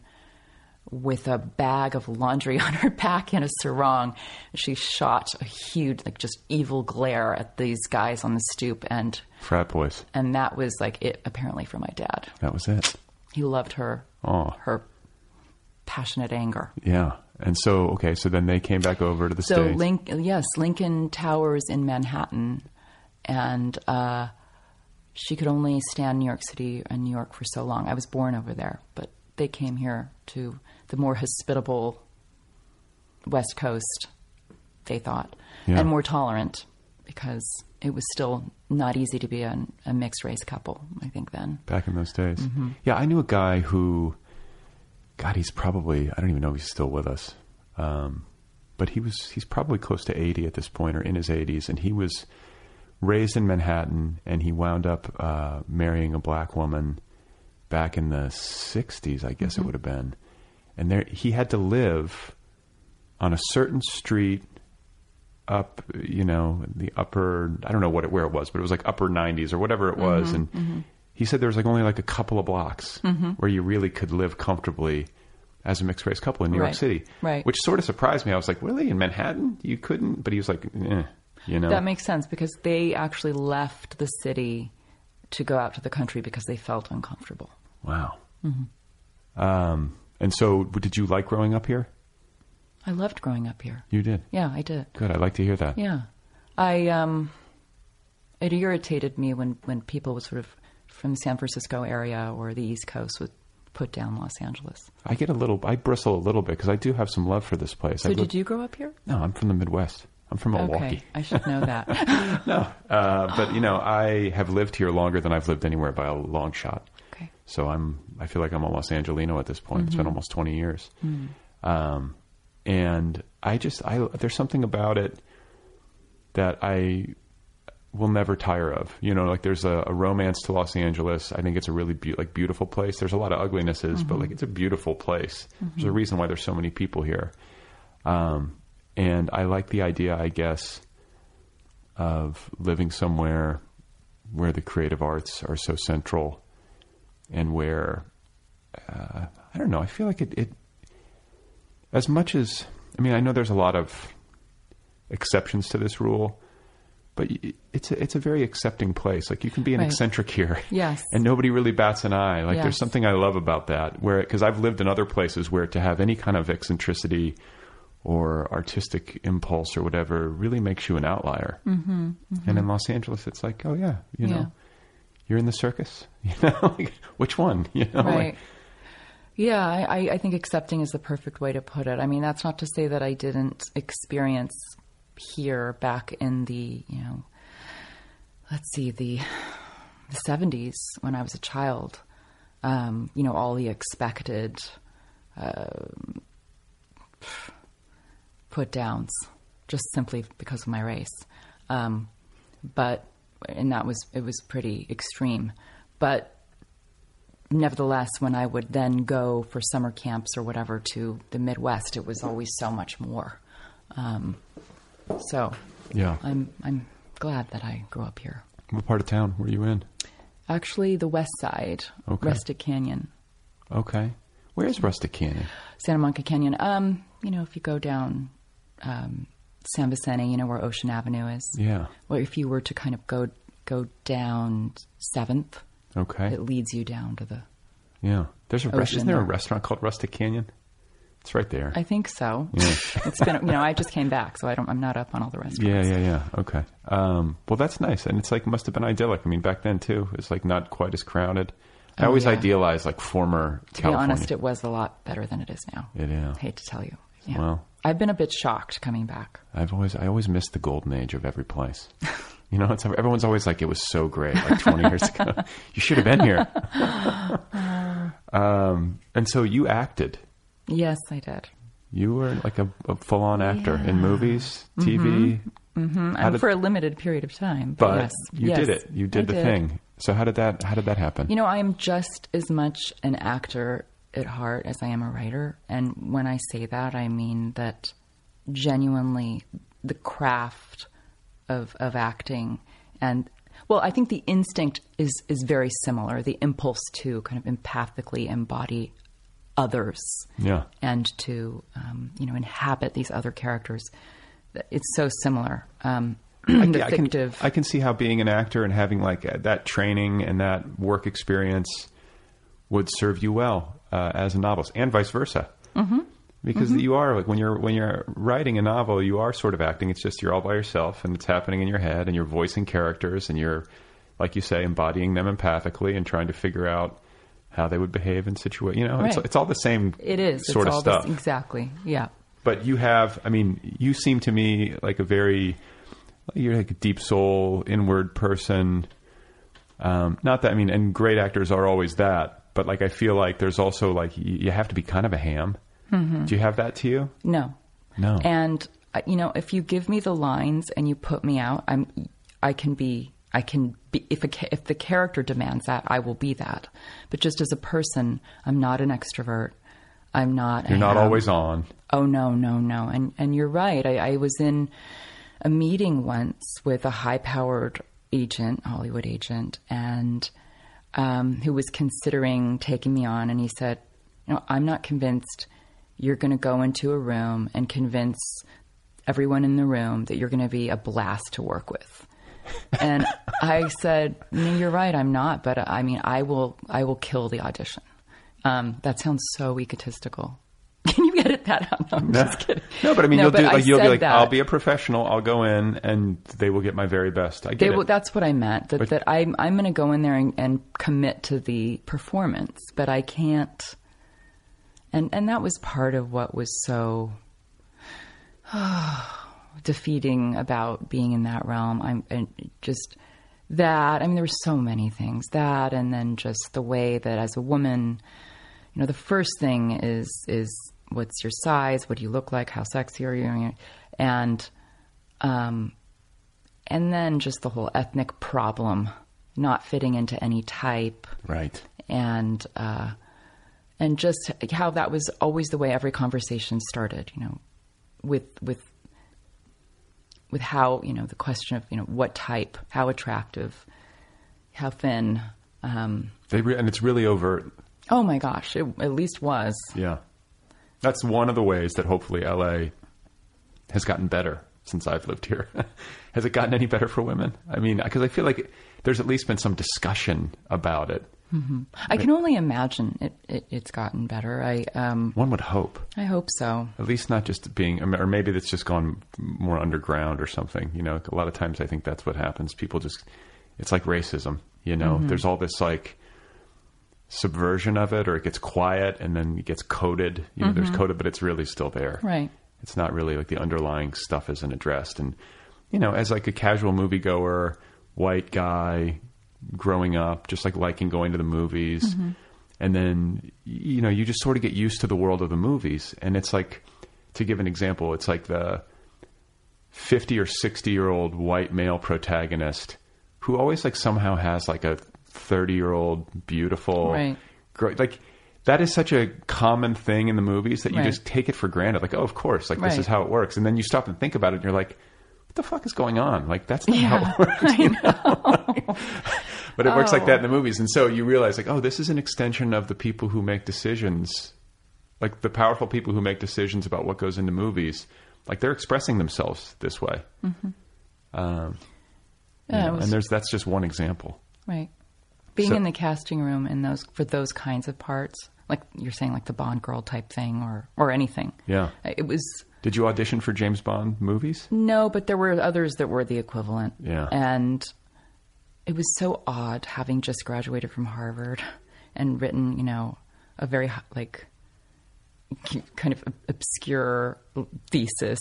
with a bag of laundry on her back and a sarong. She shot a huge, like just evil glare at these guys on the stoop, and Frat boys. and that was like it apparently for my dad. That was it. He loved her, Oh. her passionate anger. Yeah. And so, okay, so then they came back over to the So States. Link, yes, Lincoln Towers in Manhattan, and uh, she could only stand New York City and New York for so long. I was born over there, but they came here to the more hospitable West Coast. They thought, Yeah. and more tolerant because it was still not easy to be a, a mixed race couple. I think then. back in those days. Mm-hmm. Yeah, I knew a guy who, God, he's probably I don't even know if he's still with us, um, but he was he's probably close to eighty at this point or in his eighties, and he was raised in Manhattan, and he wound up uh, marrying a black woman back in the '60s, I guess Mm-hmm. it would have been, and there he had to live on a certain street up, you know, the upper, I don't know what it, where it was, but it was like upper 90s or whatever it was. Mm-hmm, and he said there was like only like a couple of blocks where you really could live comfortably as a mixed race couple in New York City. right. Which sort of surprised me. I was like, really? In Manhattan? You couldn't? But he was like, eh, you know. That makes sense because they actually left the city to go out to the country because they felt uncomfortable. wow. Mm-hmm. Um, and so did you like growing up here? I loved growing up here. You did. Yeah, I did. Good. I'd like to hear that. Yeah, I um, it irritated me when when people would sort of from the San Francisco area or the East Coast would put down Los Angeles. I get a little, I bristle a little bit because I do have some love for this place. So I did lived- you grow up here? No, I'm from the Midwest. I'm from Milwaukee. Okay, I should know that. No, uh, but you know, I have lived here longer than I've lived anywhere by a long shot. So I'm, I feel like I'm a Los Angelino at this point. It's been almost 20 years. Um, and I just, I, there's something about it that I will never tire of. You know, like there's a, a romance to Los Angeles. I think it's a really be- like beautiful place. There's a lot of uglinesses, but like it's a beautiful place. There's a reason why there's so many people here. Um, and I like the idea, I guess, of living somewhere where the creative arts are so central and where uh, I don't know. I feel like it, it as much as I mean, I know there's a lot of exceptions to this rule, but it's a, it's a very accepting place. Like you can be an Right. eccentric here, Yes. and nobody really bats an eye. Like there's something I love about that, where because I've lived in other places where to have any kind of eccentricity or artistic impulse or whatever really makes you an outlier. Mm-hmm, And in Los Angeles, it's like, oh yeah, you know, Yeah. You're in the circus. You know, like, which one? You know, like- Right. Yeah, I, I- think accepting is the perfect way to put it. I mean, that's not to say that I didn't experience here back in the, you know, let's see, the the seventies when I was a child. Um, you know, all the expected um put downs, just simply because of my race. Um, but and that was it was pretty extreme. But nevertheless, when I would then go for summer camps or whatever to the Midwest, it was always so much more. Um, so yeah. I'm I'm glad that I grew up here. What part of town were you in? Actually, the West Side, Okay. Rustic Canyon, Okay. Where's Rustic Canyon? Santa Monica Canyon. Um, you know, if you go down um, San Vicente, you know where Ocean Avenue is. Yeah. Well, if you were to kind of go go down Seventh, Okay. it leads you down to the. yeah. There's a rest- isn't there a restaurant called Rustic Canyon? It's right there. I think so. Yeah. it's been you know I just came back, so I don't I'm not up on all the restaurants. yeah, yeah. Yeah. Okay. Um, well, that's nice, and it's like must have been idyllic. I mean, back then too, it's like not quite as crowded. I Oh, always yeah. idealize like former To California. be honest, it was a lot better than it is now. It is. hate to tell you. Yeah. Well. I've been a bit shocked coming back. I've always I always missed the golden age of every place. You know, it's, everyone's always like it was so great like 20 years ago. You should have been here. um, and so you acted. Yes, I did. You were like a, a full-on actor in movies, TV, Mm, How and did- for a limited period of time. But, but yes, you yes, did it. You did I the thing. So how did that how did that happen? You know, I am just as much an actor at heart as I am a writer. And when I say that, I mean that genuinely the craft of, of acting and well, I think the instinct is, is very similar. The impulse to kind of empathically embody others Yeah. and to um, you know inhabit these other characters. It's so similar. Um, I'm the I can. I can see how being an actor and having like that training and that work experience would serve you well uh, as a novelist, and vice versa. Mm-hmm. Because you are like when you're when you're writing a novel, you are sort of acting. It's just you're all by yourself, and it's happening in your head, and you're voicing characters, and you're, like you say, embodying them empathically and trying to figure out how they would behave in situation. You know, it's, Right. it's all the same. it is sort it's of all stuff. This, exactly. Yeah. but you have i mean you seem to me like a very you're like a deep soul inward person um not that i mean and great actors are always that but like i feel like there's also like you, you have to be kind of a ham do you have that to you No. no And uh, you know, if you give me the lines and you put me out, I'm I can be I can be if a, if the character demands that, I will be that. But just as a person, I'm not an extrovert. I'm not. you're not ham. always on Oh no, no, no. And and you're right. I, I was in a meeting once with a high-powered agent, Hollywood agent, and um, who was considering taking me on. And he said, "You know, I'm not convinced you're going to go into a room and convince everyone in the room that you're going to be a blast to work with." and I said, no, "You're right. I'm not. But uh, I mean, I will. I will kill the audition." Um, that sounds so egotistical. Can you edit that out? No, I'm just kidding. no but i mean No, you'll do I like you'll be like that. i'll be a professional i'll go in and they will get my very best i get They it will, that's what I meant. That But- that I'm I'm going to go in there and, and commit to the performance, but I can't. And and that was part of what was so defeating about being in that realm. I'm and just that. I mean, there were so many things that, and then just the way that as a woman, you know, the first thing is is what's your size, what do you look like, how sexy are you, and um, and then just the whole ethnic problem, not fitting into any type, right and uh, and just how that was always the way every conversation started. You know, with with with how you know the question of you know what type, how attractive, how thin. Um, they re- and it's really overt oh my gosh, it at least was. yeah That's one of the ways that hopefully LA has gotten better since I've lived here. has it gotten any better for women? I mean, because I feel like there's at least been some discussion about it. I can only imagine it, it, it's gotten better. I um, One would hope. I hope so. At least not just being, or maybe it's just gone more underground or something. You know, a lot of times I think that's what happens. People just, it's like racism. You know, Mm-hmm. there's all this like subversion of it, or it gets quiet and then it gets coded. You know, there's coded, but it's really still there. Mm-hmm. Right. It's not really like the underlying stuff isn't addressed. And, you know, as like a casual moviegoer, white guy growing up, just like liking going to the movies. Mm-hmm. And then, you know, you just sort of get used to the world of the movies. And it's like, to give an example, it's like the 50 or 60 year old white male protagonist who always like somehow has like a 30 year old beautiful Right. girl. Like, that is such a common thing in the movies that you Right. just take it for granted. Like, oh, of course, like this is how it works. And then you stop and think about it, and you're like, what the fuck is going on? Like, that's not Yeah, how it works. you know? but it works like that in the movies, and so you realize, like, oh, this is an extension of the people who make decisions, like the powerful people who make decisions about what goes into movies. Like they're expressing themselves this way. Um, you Yeah, know, was- and there's that's just one example. Right. Being So- in the casting room in those for those kinds of parts, like you're saying, like the Bond girl type thing, or or anything. Yeah. Uh, it was Did you audition for James Bond movies? no, but there were others that were the equivalent. Yeah. And it was so odd having just graduated from Harvard and written, you know, a very like kind of obscure thesis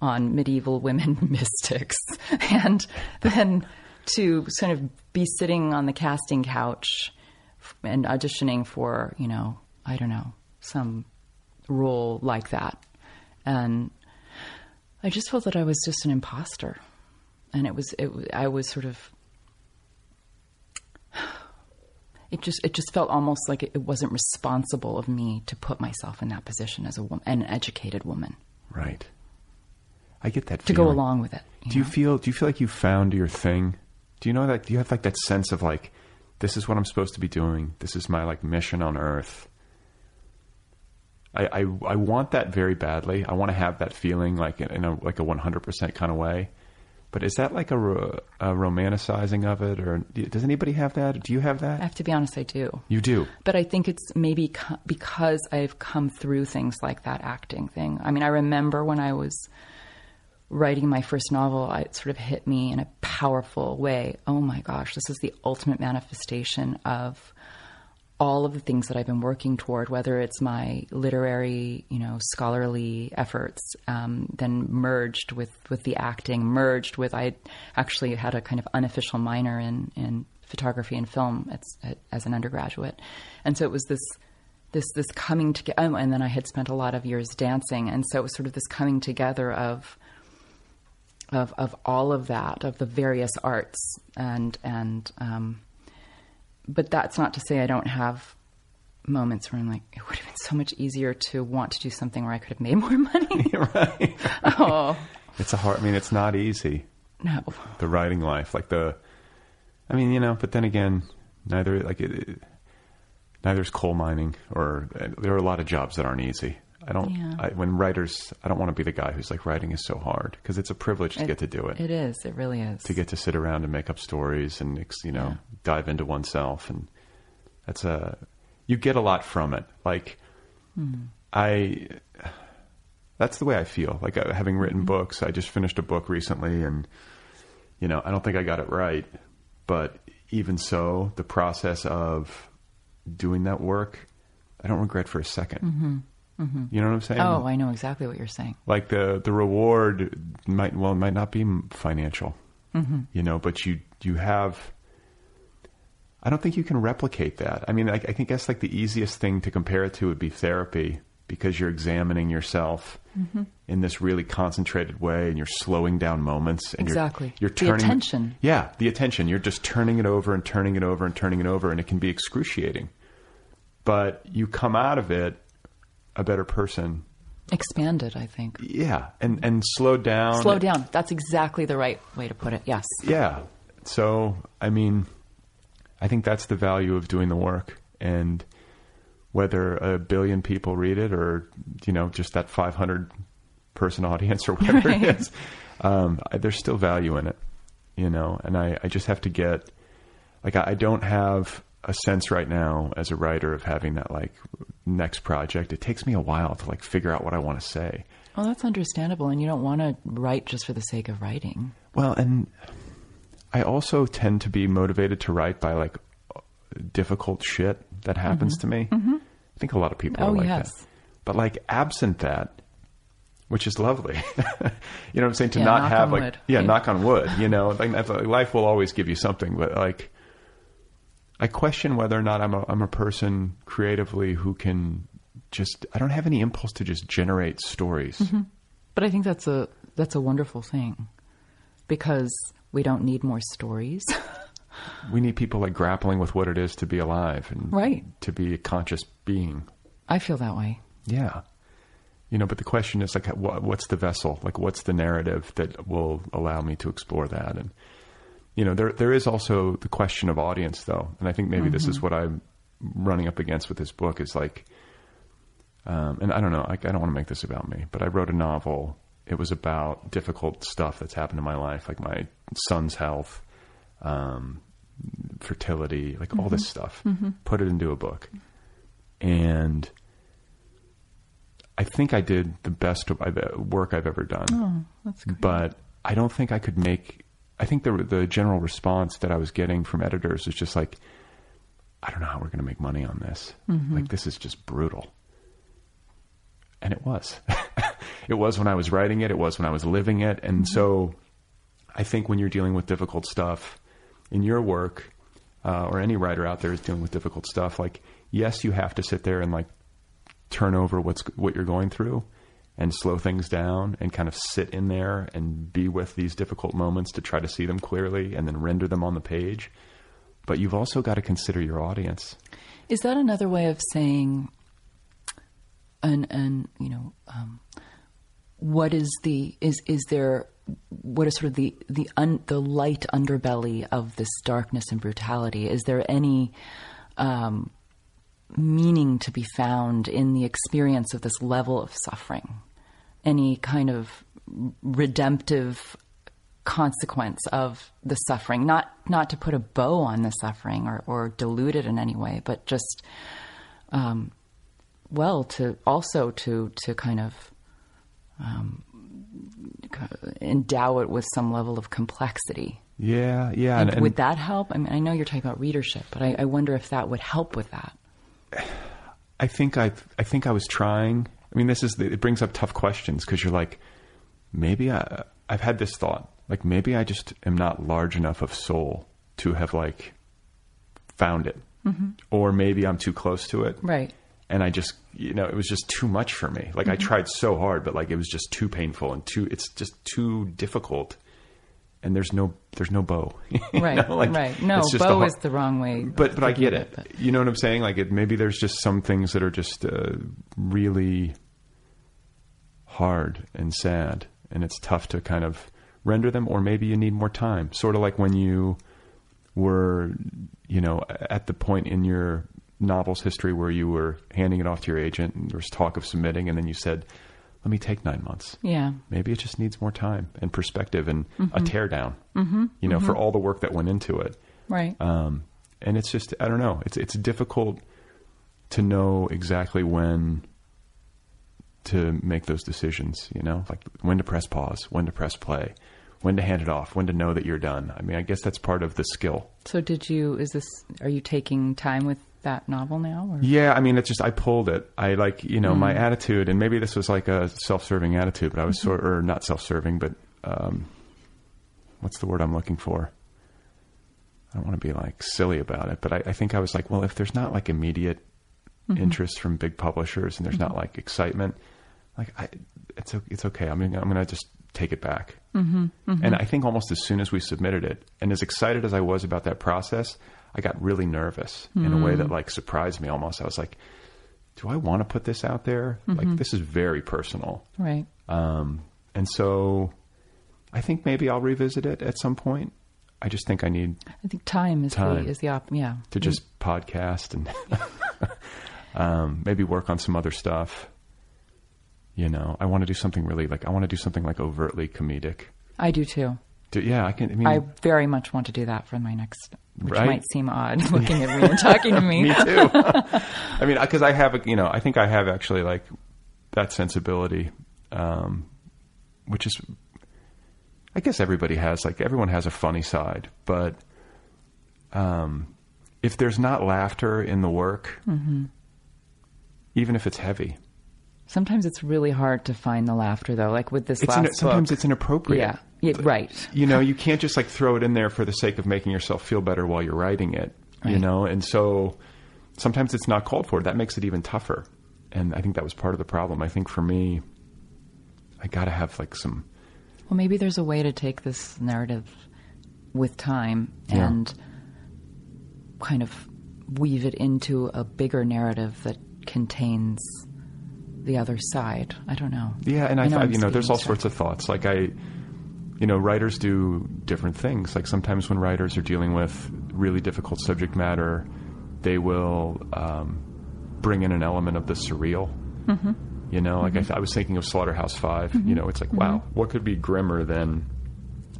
on medieval women mystics and then to sort of be sitting on the casting couch and auditioning for you know i don't know some role like that and i just felt that i was just an imposter and it was it, i was sort of it just it just felt almost like it, it wasn't responsible of me to put myself in that position as a woman, an educated woman, Right. I get that to go along with it. Do you feel? Do you feel like you found your thing? Do you know that? Do you have like that sense of like, this is what I'm supposed to be doing. This is my like mission on Earth. I I, I want that very badly. I want to have that feeling like in a like a 100 percent kind of way. But is that like a, ro- a romanticizing of it, or does anybody have that? Do you have that? I have to be honest, I do. You do. But I think it's maybe co- because I've come through things like that acting thing. I mean, I remember when I was writing my first novel, it sort of hit me in a powerful way. Oh my gosh, this is the ultimate manifestation of all of the things that I've been working toward, whether it's my literary, you know, scholarly efforts, um, then merged with, with the acting, merged with, I actually had a kind of unofficial minor in, in photography and film at, as an undergraduate. And so it was this, this, this coming together, oh, and then I had spent a lot of years dancing. And so it was sort of this coming together of, of, of all of that, of the various arts and, and, um, but that's not to say I don't have moments where I'm like, it would have been so much easier to want to do something where I could have made more money. right. oh, It's a hard. I mean, it's not easy. no. the writing life like the i mean you know but then again neither like it, it- neither is coal mining or uh, there are a lot of jobs that aren't easy i don't Yeah. I, when writers i don't want to be the guy who's like writing is so hard because it's a privilege to get to do it, It is. It really is. to get to sit around and make up stories and you know Yeah. dive into oneself and that's a you get a lot from it like Hmm. i that's the way i feel like uh, having written Mm-hmm. books i just finished a book recently and you know i don't think i got it right but even so the process of doing that work i don't regret for a 2nd Mm-hmm. you know what i'm saying? Oh, I know exactly what you're saying. like the the reward might well it might not be financial mm-hmm. you know but you you have i don't think you can replicate that. I mean I, I think that's like the easiest thing to compare it to would be therapy because you're examining yourself mm-hmm. in this really concentrated way and you're slowing down moments and Exactly. you're, you're The turning attention. yeah the attention. You're just turning it over and turning it over and turning it over and it can be excruciating. But you come out of it a better person Expanded, I think. yeah, and and slow down. Slow down. That's exactly the right way to put it. Yes. Yeah. So I mean, I think that's the value of doing the work, and whether a billion people read it or you know just that 500 person audience or whatever Right. it is um, I, there's still value in it you know and I, I just have to get like I, I don't have a sense right now as a writer of having that like next project. It takes me a while to like figure out what i want to say. Well, that's understandable, and you don't want to write just for the sake of writing. well and i also tend to be motivated to write by like difficult shit that happens to me. I think a lot of people Mm-hmm. Oh, are like yes. that but like absent that which is lovely. You know what i'm saying? To Yeah, not have like wood. yeah knock on wood you know? Like, like, life will always give you something but like i question whether or not i'm a, I'm a person creatively who can just i don't have any impulse to just generate stories Mm-hmm. But I think that's a that's a wonderful thing because we don't need more stories. we need people like grappling with what it is to be alive and Right. to be a conscious being I feel that way. Yeah. You know, but the question is like, what, what's the vessel? Like, what's the narrative that will allow me to explore that? And you know, there there is also the question of audience, though, and I think maybe this is what I'm running up against with this book is like, um, and I don't know, like, I don't want to make this about me, but I wrote a novel. It was about difficult stuff that's happened in my life, like my son's health, um, fertility, like all this stuff. Put it into a book, and I think I did the best of- work I've ever done. Oh. But I don't think I could make. I think the the general response that I was getting from editors was just like, I don't know how we're going to make money on this. Mm-hmm. Like this is just brutal. And it was. it was when I was writing it. It was when I was living it. And so, I think when you're dealing with difficult stuff in your work, uh, or any writer out there is dealing with difficult stuff, like yes, you have to sit there and like turn over what's what you're going through and slow things down and kind of sit in there and be with these difficult moments to try to see them clearly and then render them on the page. But you've also got to consider your audience. Is that another way of saying, and and you know, um, what is the is is there what is sort of the the un, the light underbelly of this darkness and brutality? Is there any um, meaning to be found in the experience of this level of suffering? Any kind of redemptive consequence of the suffering? Not not to put a bow on the suffering or, or dilute it in any way, but just um, well to also to to kind of um, endow it with some level of complexity. Yeah, yeah. And, would that help? I mean, I know you're talking about readership, but I, I wonder if that would help with that. I think I I think I was trying. I mean, this is the, it brings up tough questions because you're like, maybe I I've had this thought like maybe I just am not large enough of soul to have like found it, mm-hmm. or maybe I'm too close to it, Right. and I just you know it was just too much for me. Like I mm-hmm. tried so hard, but like it was just too painful and too it's just too difficult. And there's no there's no bow, Right. know, like, right. No, bow is the wrong way. but but I get of it. but- You know what I'm saying? Like it, maybe there's just some things that are just uh, really hard and sad, and it's tough to kind of render them. Or maybe you need more time. Sort of like when you were, you know, at the point in your novel's history where you were handing it off to your agent, and there was talk of submitting, and then you said, "Let me take nine months." Yeah. Maybe it just needs more time and perspective and a teardown. Mm-hmm. You know, for all the work that went into it. Right. Um, and it's just I don't know. It's it's difficult to know exactly when to make those decisions. You know, like when to press pause, when to press play, when to hand it off, when to know that you're done. I mean, I guess that's part of the skill. so did you? Is this? Are you taking time with that novel now? Or? Yeah, I mean, it's just I pulled it. I like you know my mm. attitude, and maybe this was like a self-serving attitude, but I was mm-hmm. sort or not self-serving, but um, what's the word I'm looking for? I don't want to be like silly about it, but I, I think I was like, well, if there's not like immediate mm-hmm. interest from big publishers and there's not mm-hmm. like excitement, like I, it's it's okay. I mean, I'm gonna just take it back. Mm-hmm, And I think almost as soon as we submitted it, and as excited as I was about that process, I got really nervous in a way that like surprised me almost. I was like, do I want to put this out there? Like this is very personal. Right. Um, and so I think maybe I'll revisit it at some point. I just think I need I think time is Time. the is the op. Yeah. to just podcast and Um, maybe work on some other stuff. You know, I want to do something really like I want to do something like overtly comedic. I do too. Do, yeah, I can. I mean, I very much want to do that for my next, which Right? might seem odd looking at me and talking to me. me too. I mean, because I have, a, you know, I think I have actually like that sensibility, um, which is, I guess everybody has. Like everyone has a funny side, but um, if there's not laughter in the work, Mm-hmm. even if it's heavy, Sometimes it's really hard to find the laughter, though. Like with this it's last in, sometimes book. it's inappropriate. yeah, yeah, right. you know, you can't just like throw it in there for the sake of making yourself feel better while you're writing it, you know? And so sometimes it's not called for. That makes it even tougher. And I think that was part of the problem. I think for me, I got to have like some, Well, maybe there's a way to take this narrative with time Yeah. and kind of weave it into a bigger narrative that contains the other side. I don't know. yeah. And I, know thought, I'm you know, there's all sorts of thoughts. Like I, you know, writers do different things. Like sometimes when writers are dealing with really difficult subject matter, they will um, bring in an element of the surreal. Mm-hmm. You know, like I, th- I was thinking of Slaughterhouse 5 You know, it's like, wow, what could be grimmer than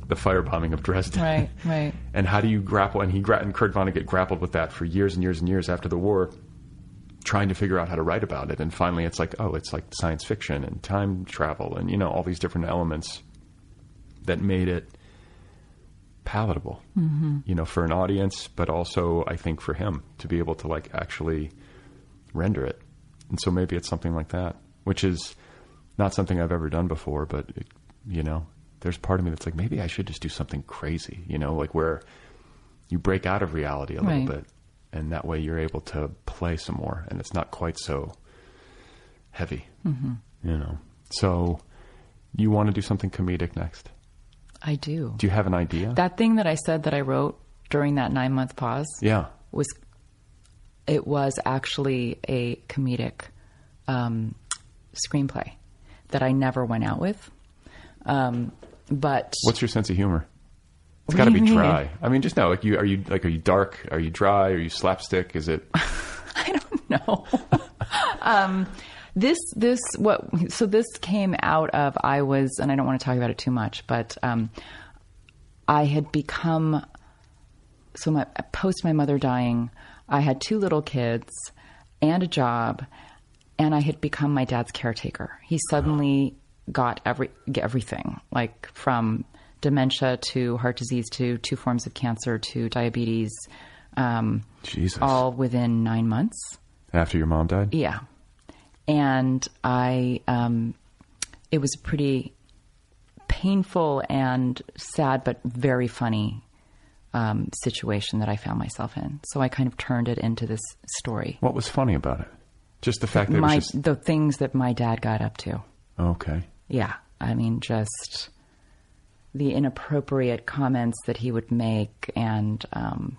the firebombing of Dresden? Right, right. and how do you grapple? And he gra- and Kurt Vonnegut grappled with that for years and years and years after the war, trying to figure out how to write about it. And finally, it's like, oh, it's like science fiction and time travel, and you know, all these different elements that made it palatable, mm-hmm. you know, for an audience, but also I think for him to be able to like actually render it. And so maybe it's something like that, which is not something I've ever done before, but it, you know, there's part of me that's like maybe I should just do something crazy, you know, like where you break out of reality a Right. little bit, and that way you're able to play some more, and it's not quite so heavy, mm-hmm. you know. So you want to do something comedic next? I do. Do you have an idea? That thing that I said that I wrote during that nine month pause yeah. was it was actually a comedic um, screenplay that I never went out with. Um, but What's your sense of humor? It's got to be mean? dry. I mean, just know, like, you are you like, are you dark? Are you dry? Are you slapstick? Is it? I don't know. um, this this what so this came out of I was and I don't want to talk about it too much, but um, I had become so my post my mother dying, I had two little kids and a job, and I had become my dad's caretaker. He suddenly got every everything like from dementia to heart disease to two forms of cancer to diabetes. Um, Jesus. all within nine months. After your mom died? Yeah. And I, um, it was a pretty painful and sad, but very funny um, situation that I found myself in. So I kind of turned it into this story. What was funny about it? Just the fact that it My, was just the things that my dad got up to. okay. Yeah. I mean, just the inappropriate comments that he would make. And um,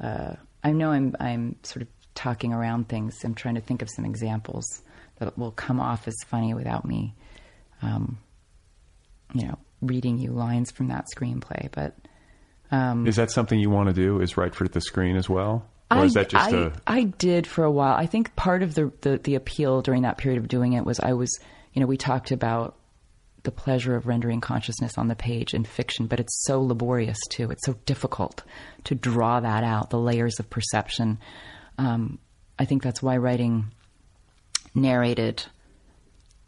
uh, I know I'm, I'm sort of talking around things. I'm trying to think of some examples that will come off as funny without me, um, you know, reading you lines from that screenplay. But um, Is that something you want to do? Is write for the screen as well, or I, is that just I, a? I did for a while. I think part of the, the the appeal during that period of doing it was I was, you know, we talked about the pleasure of rendering consciousness on the page in fiction, but it's so laborious too. It's so difficult to draw that out, the layers of perception. Um, I think that's why writing narrated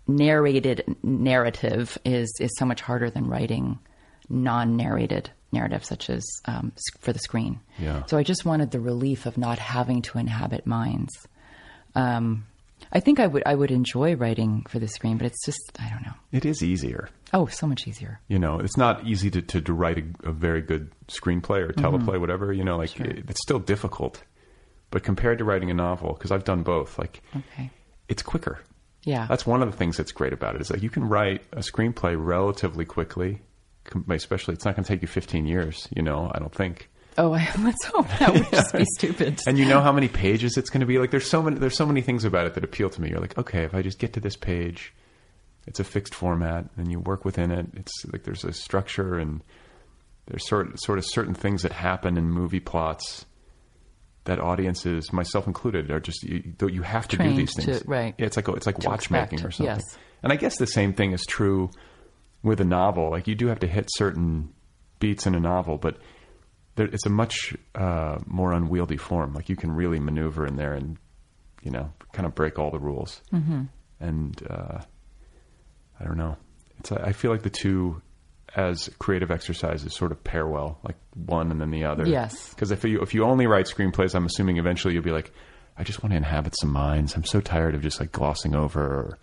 narrated narrative is is so much harder than writing non-narrated narrative such as um, for the screen. Yeah. So I just wanted the relief of not having to inhabit minds. Um, I think I would I would enjoy writing for the screen, but it's just I don't know. It is easier. Oh, so much easier. You know, it's not easy to to, to write a, a very good screenplay or teleplay, whatever. You know, like it, it's still difficult. But compared to writing a novel, because I've done both, like Okay. it's quicker. Yeah. That's one of the things that's great about it is that you can write a screenplay relatively quickly. Especially, it's not going to take you 15 years. You know, I don't think. oh, I, let's hope that would just be stupid. And you know how many pages it's going to be. Like, there's so many. There's so many things about it that appeal to me. You're like, okay, if I just get to this page, it's a fixed format, and you work within it. It's like there's a structure, and there's sort sort of certain things that happen in movie plots that audiences, myself included, are just you, you have to do these things. to- right. It's like it's like watchmaking expect, or something. yes. And I guess the same thing is true with a novel. Like you do have to hit certain beats in a novel, but there, it's a much uh, more unwieldy form. Like you can really maneuver in there and you know kind of break all the rules. Mm-hmm. And uh, I don't know. It's I feel like the two as creative exercises sort of pair well, like one and then the other. Yes. Because if you if you only write screenplays, I'm assuming eventually you'll be like, I just want to inhabit some minds. I'm so tired of just like glossing over. Or,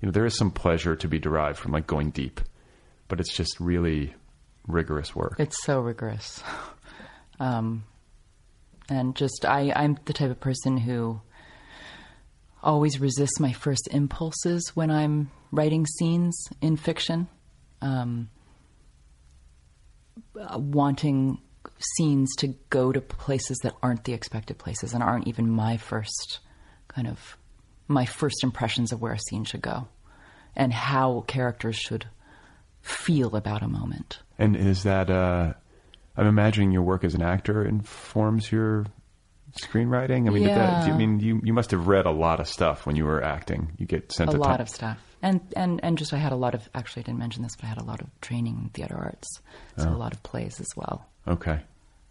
you know, there is some pleasure to be derived from like going deep, but it's just really rigorous work. It's so rigorous. Um, and just, I, I'm the type of person who always resists my first impulses when I'm writing scenes in fiction. Um, wanting scenes to go to places that aren't the expected places and aren't even my first kind of my first impressions of where a scene should go and how characters should feel about a moment. And is that, uh, I'm imagining your work as an actor informs your screenwriting? I mean, did that, do you mean you, you must have read a lot of stuff when you were acting. You get sent a a lot ton- of stuff and and and just i had a lot of actually i didn't mention this but i had a lot of training in theater arts so Oh. a lot of plays as well Okay.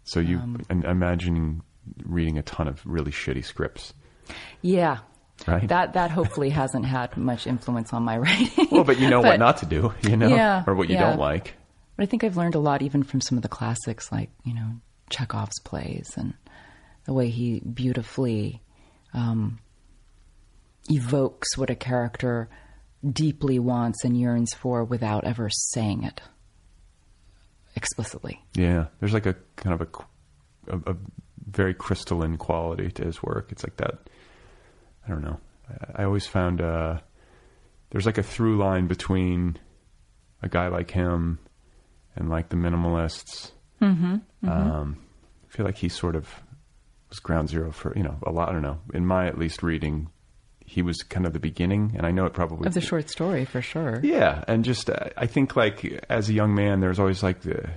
So you, Um, and imagining reading a ton of really shitty scripts. yeah Right. that that hopefully hasn't had much influence on my writing Well, but you know what not to do, you know, Yeah, or what you yeah. don't like. but i think i've learned a lot even from some of the classics like you know chekhov's plays and the way he beautifully um, evokes what a character deeply wants and yearns for without ever saying it explicitly Yeah, there's like a kind of a, a, a very crystalline quality to his work. It's like that. I don't know. I, I always found uh, there's like a through line between a guy like him and like the minimalists. Mm-hmm, Um, I feel like he sort of was ground zero for you know a lot. I don't know. In my at least reading, he was kind of the beginning, and I know it probably of the short story for sure yeah, and just uh, I think like as a young man, there's always like the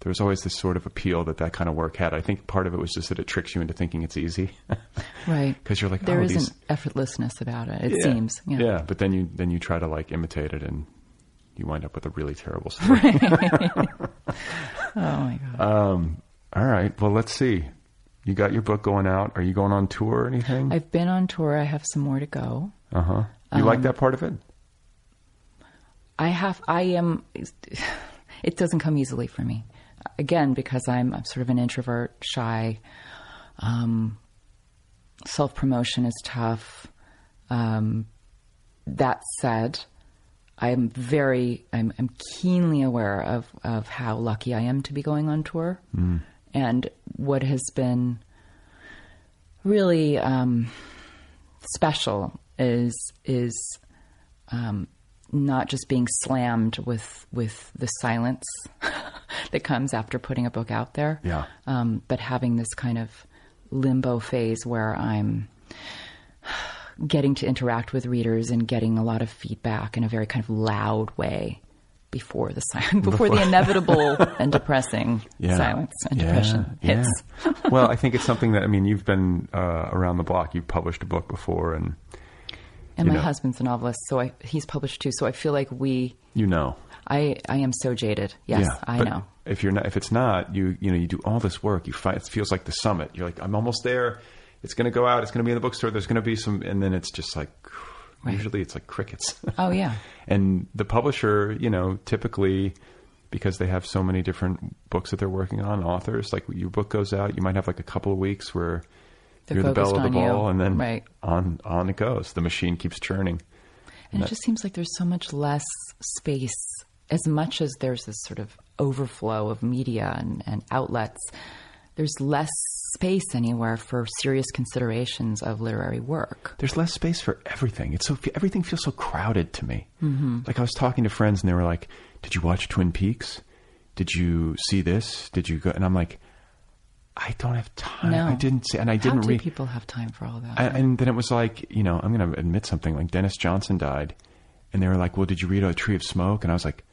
there's always this sort of appeal that that kind of work had. I think part of it was just that it tricks you into thinking it's easy right because you're like, There oh, is these, an effortlessness about it. It yeah, seems. Yeah. yeah. But then you then you try to like imitate it, and you wind up with a really terrible story. Oh my god. All right, well, let's see. You got your book going out. Are you going on tour or anything? I've been on tour. I have some more to go. Uh huh. You Um, like that part of it? I have. I am. It doesn't come easily for me. Again, because I'm, I'm sort of an introvert, shy. Um, Self promotion is tough. Um, that said, I'm very, I'm, I'm keenly aware of, of how lucky I am to be going on tour, and what has been really um, special is is um, not just being slammed with with the silence that comes after putting a book out there, Yeah. um, but having this kind of limbo phase where I'm getting to interact with readers and getting a lot of feedback in a very kind of loud way before the silence, before the inevitable and depressing Yeah. silence and Yeah, depression yeah. hits. well, I think it's something that I mean. You've been uh, around the block. You've published a book before, and And my know. husband's a novelist, so I, he's published too. So I feel like we, you know. I, I am so jaded. Yes, I know. If you're not, if it's not, you you know, you do all this work. You find it feels like the summit. You're like, I'm almost there. It's going to go out. It's going to be in the bookstore. There's going to be some, and then it's just like, usually it's like crickets. Oh yeah, and the publisher, you know, typically because they have so many different books that they're working on, authors, like your book goes out, you might have like a couple of weeks where They're you're the bell of the on you. ball, and then Right. on on it goes. The machine keeps churning. and it just seems like there's so much less space. As much as there's this sort of overflow of media and, and outlets, there's less space anywhere for serious considerations of literary work. there's less space for everything. It's so everything feels so crowded to me. Mm-hmm. Like I was talking to friends and they were like, "Did you watch Twin Peaks? Did you see this? Did you go?" And I'm like, "I don't have time. No, I didn't see, and I How didn't read." people have time for all that? I, and then it was like, you know, I'm going to admit something. Like Denis Johnson died, and they were like, "Well, did you read A Tree of Smoke?" And I was like,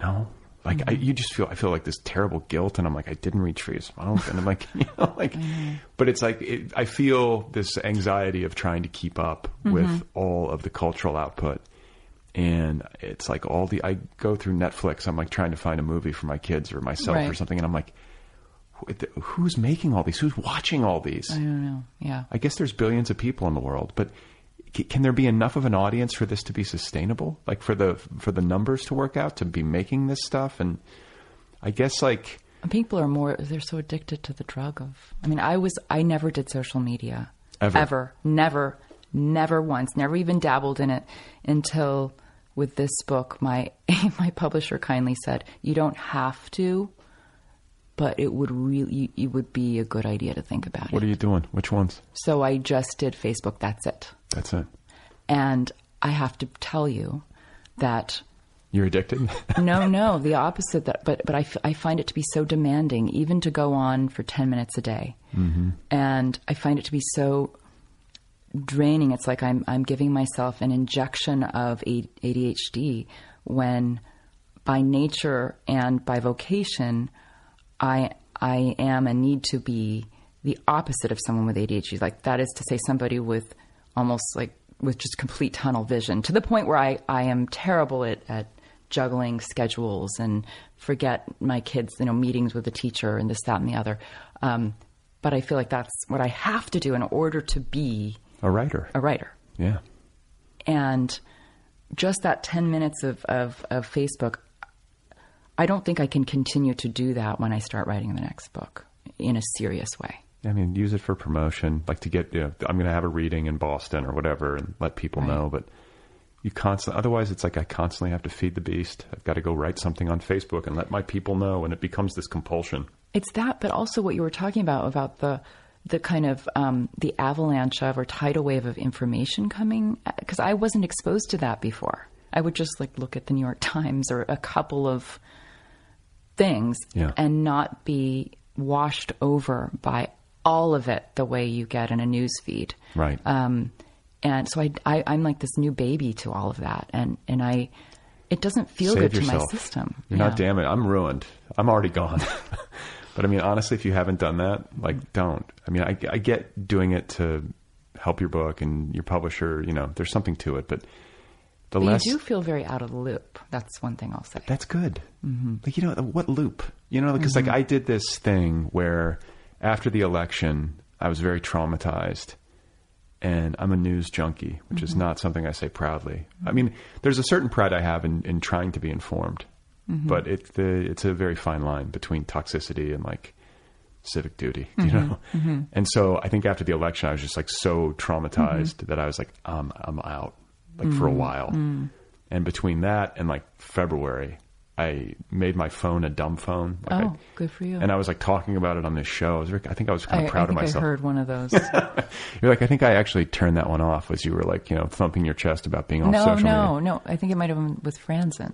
"No." Like I, mm-hmm. you just feel I feel like this terrible guilt, and I'm like I didn't reach for your smoke, and I'm like you know like, mm-hmm. but it's like it, I feel this anxiety of trying to keep up mm-hmm. with all of the cultural output, and it's like all the I go through Netflix, I'm like trying to find a movie for my kids or myself or something, and I'm like, who's making all these? Who's watching all these? I don't know. Yeah. I guess there's billions of people in the world, but can there be enough of an audience for this to be sustainable? Like for the for the numbers to work out to be making this stuff? And I guess like People are more, they're so addicted to the drug of, I mean, I was, I never did social media. Ever. Ever. Never. Never once. Never even dabbled in it until with this book, my, my publisher kindly said, you don't have to, but it would really, it would be a good idea to think about it. what it. are you doing? Which ones? so I just did Facebook. That's it. That's it. And I have to tell you that You're addicted. no, no, the opposite. That, but but I, f- I find it to be so demanding, even to go on for ten minutes a day, mm-hmm. and I find it to be so draining. It's like I'm I'm giving myself an injection of ADHD when, by nature and by vocation, I I am and need to be the opposite of someone with ADHD. Like that is to say, somebody with almost like with just complete tunnel vision to the point where I, I am terrible at, at juggling schedules and forget my kids, you know, meetings with the teacher and this, that, and the other. Um, but I feel like that's what I have to do in order to be a writer. a writer Yeah. and just that 10 minutes of, of, of Facebook, I don't think I can continue to do that when I start writing the next book in a serious way. I mean, use it for promotion, like to get. You know, I'm going to have a reading in Boston or whatever, and let people Right. know. But you constantly, otherwise, it's like I constantly have to feed the beast. I've got to go write something on Facebook and let my people know, and it becomes this compulsion. It's that, but also what you were talking about about the the kind of um, the avalanche of or tidal wave of information coming because I wasn't exposed to that before. I would just like look at the New York Times or a couple of things Yeah. and not be washed over by all of it the way you get in a news feed. Right. Um, and so I, I, I'm like this new baby to all of that, and and I, it doesn't feel Save good to my system. You're Yeah. not damaged. I'm ruined. I'm already gone. but I mean, honestly, if you haven't done that, like, don't. I mean, I, I get doing it to help your book and your publisher. You know, there's something to it, but the But less you do feel very out of the loop. That's one thing I'll say. that's good. Mm-hmm. Like, you know, what loop? You know, because like I did this thing where after the election, I was very traumatized. And I'm a news junkie, which Mm-hmm. is not something I say proudly. I mean, there's a certain pride I have in, in trying to be informed, Mm-hmm. but it, the, it's a very fine line between toxicity and like civic duty, you Mm-hmm. know? And so I think after the election, I was just like so traumatized Mm-hmm. that I was like, um, I'm out, like for a Mm. while. And between that and like February, I made my phone a dumb phone. Like Oh, I- good for you. And I was like talking about it on this show. I, was, I think I was kind of proud I of myself. I heard one of those. You're like, I think I actually turned that one off as you were like, you know, thumping your chest about being off no, social no, media. no. I think it might have been with Franzen.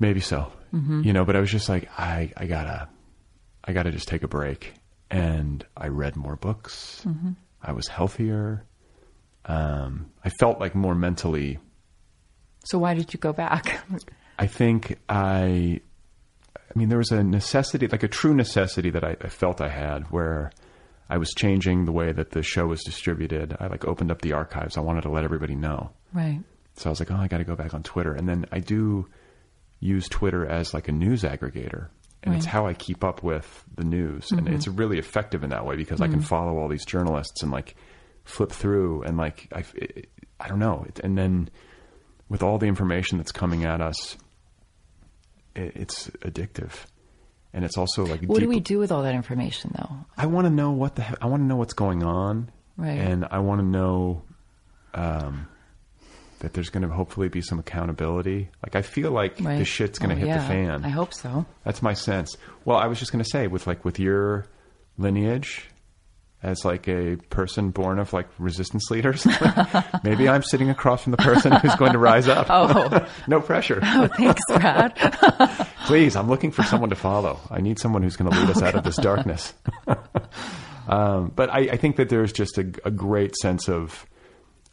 Maybe so. Mm-hmm. You know, but I was just like, I, I gotta, I gotta just take a break. And I read more books. Mm-hmm. I was healthier. Um, I felt like more mentally. So why did you go back? I think I, I mean, there was a necessity, like a true necessity that I, I felt I had where I was changing the way that the show was distributed. I like opened up the archives. I wanted to let everybody know. right. So I was like, oh, I got to go back on Twitter. And then I do use Twitter as like a news aggregator. And it's how I keep up with the news. And it's really effective in that way because I can follow all these journalists and like flip through and like, I, it, I don't know. And then with all the information that's coming at us, it, it's addictive. And it's also like, What do we do with all that information, though? I want to know what the he- I want to know what's going on, Right. And I want to know um, that there's going to hopefully be some accountability. Like I feel like Right. this shit's going to Oh, hit yeah. the fan. I hope so. That's my sense. Well, I was just going to say with like with your lineage as like a person born of like resistance leaders, maybe I'm sitting across from the person who's going to rise up. Oh. no pressure. Oh, Thanks, Brad. Please, I'm looking for someone to follow. I need someone who's going to lead us out of this darkness. um, but I, I think that there's just a, a great sense of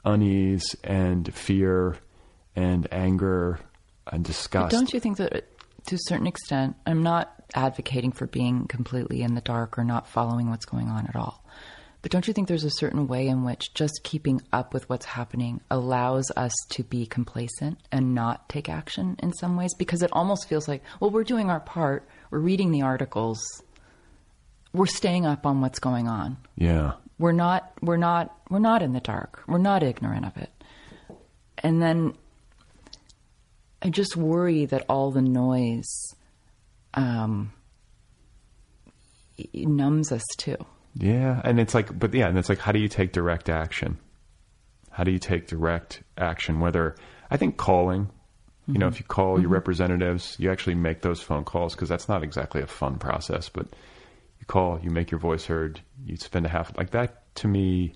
unease and fear and anger and disgust. Don't you think that to a certain extent. I'm not advocating for being completely in the dark or not following what's going on at all. But don't you think there's a certain way in which just keeping up with what's happening allows us to be complacent and not take action in some ways? Because it almost feels like, well, we're doing our part, we're reading the articles, we're staying up on what's going on. Yeah. We're not we're not we're not in the dark. We're not ignorant of it. And then I just worry that all the noise um, numbs us too. Yeah, and it's like, but yeah, and it's like, how do you take direct action? How do you take direct action? Whether I think calling, you know, if you call your mm-hmm. representatives, you actually make those phone calls because that's not exactly a fun process. But you call, you make your voice heard, you spend a half like that. To me,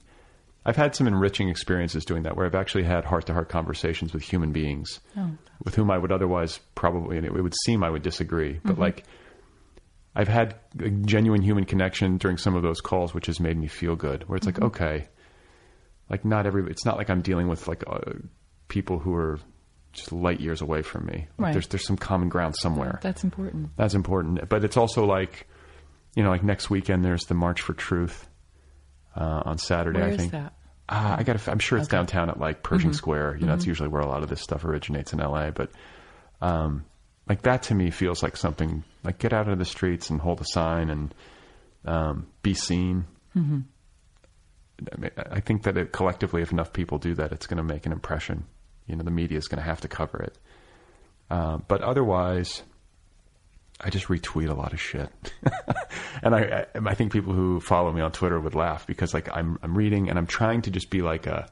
I've had some enriching experiences doing that, where I've actually had heart to heart conversations with human beings oh. with whom I would otherwise probably, and it would seem I would disagree, but mm-hmm. like. I've had a genuine human connection during some of those calls, which has made me feel good. Where it's like, okay, like not every, it's not like I'm dealing with like uh, people who are just light years away from me. Like Right. There's there's some common ground somewhere. That's important. That's important. But it's also like, you know, like next weekend there's the March for Truth uh, on Saturday. Where I is think. that? Uh, I got. I'm sure it's Okay. downtown at like Pershing Square. You know, that's usually where a lot of this stuff originates in L.A. But um, like that to me feels like something like get out of the streets and hold a sign and um, be seen. Mm-hmm. I, mean, I think that it, collectively, if enough people do that, it's going to make an impression. You know, the media is going to have to cover it. Uh, but otherwise, I just retweet a lot of shit, and I, I I think people who follow me on Twitter would laugh because like I'm I'm reading and I'm trying to just be like a,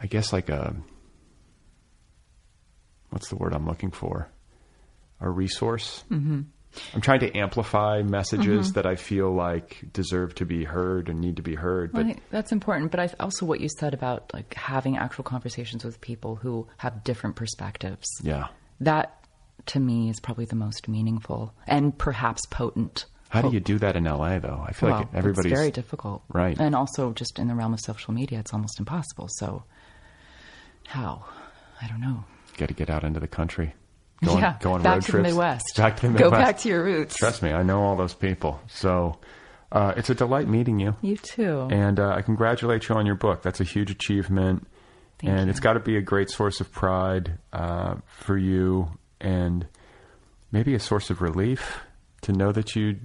I guess like a, what's the word I'm looking for, a resource. Mm-hmm. I'm trying to amplify messages that I feel like deserve to be heard and need to be heard, but that's important, but I also what you said about like having actual conversations with people who have different perspectives. yeah. That to me is probably the most meaningful and perhaps potent. How do you do that in LA though? I feel well, like everybody's it's very difficult, Right. And also, just in the realm of social media, it's almost impossible. So, how? I don't know. Got to get out into the country. Go on, yeah, go on back road to trips. the Midwest. Back to the Go back to your roots. Trust me, I know all those people. So uh, it's a delight meeting you. You too. And uh, I congratulate you on your book. That's a huge achievement. Thank and you. it's got to be a great source of pride uh, for you and maybe a source of relief to know that you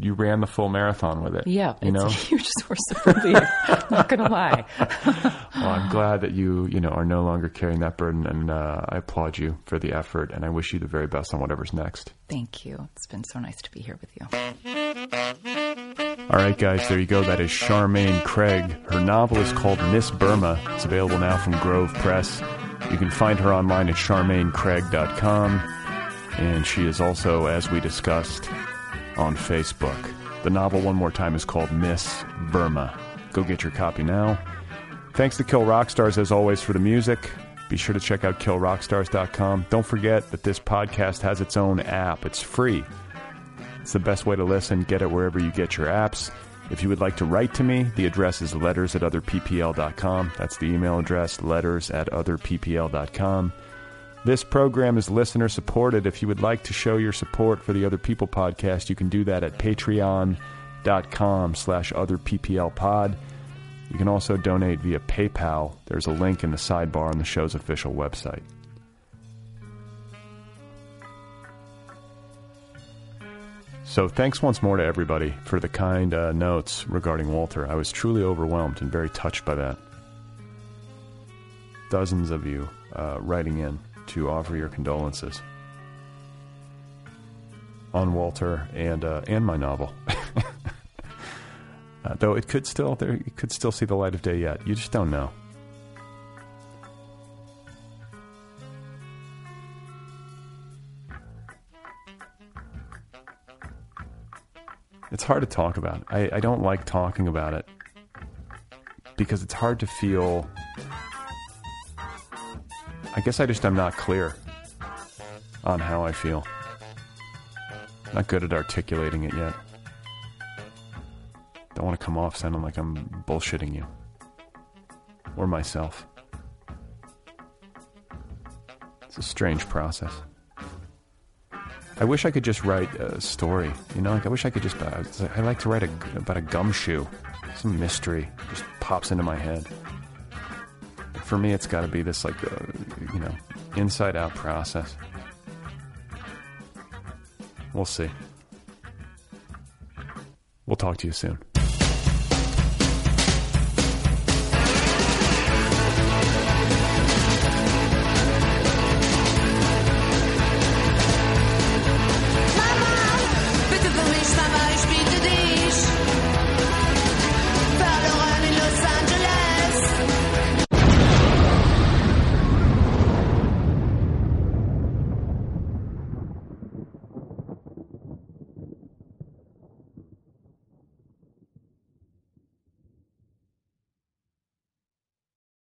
you ran the full marathon with it. yeah, you it's know. a huge source of relief. Not gonna lie. Well, I'm glad that you, you know, are no longer carrying that burden, and uh, I applaud you for the effort, and I wish you the very best on whatever's next. Thank you. It's been so nice to be here with you. All right, guys, there you go. That is Charmaine Craig. Her novel is called Miss Burma. It's available now from Grove Press. You can find her online at charmainecraig.com, and she is also, as we discussed, on Facebook. The novel, one more time, is called Miss Burma. Go get your copy now. Thanks to Kill Rock Stars, as always, for the music. Be sure to check out killrockstars.com. Don't forget that this podcast has its own app. It's free. It's the best way to listen. Get it wherever you get your apps. If you would like to write to me, the address is letters at otherppl.com. That's the email address, letters at otherppl.com. This program is listener supported. If you would like to show your support for the Other People podcast, you can do that at patreon.com slash other PPL pod. You can also donate via PayPal. There's a link in the sidebar on the show's official website. So thanks once more to everybody for the kind uh, notes regarding Walter. I was truly overwhelmed and very touched by that. Dozens of you uh, writing in to offer your condolences on Walter and uh, and my novel. uh, though it could still there it could still see the light of day yet. You just don't know. It's hard to talk about. I, I don't like talking about it because it's hard to feel. I guess I just am not clear on how I feel. Not good at articulating it yet. Don't want to come off sounding like I'm bullshitting you or myself. It's a strange process. I wish I could just write a story. You know, like I wish I could just. Uh, I like to write a, about a gumshoe. Some mystery just pops into my head. For me, it's got to be this like, uh, you know, inside out process. We'll see. We'll talk to you soon.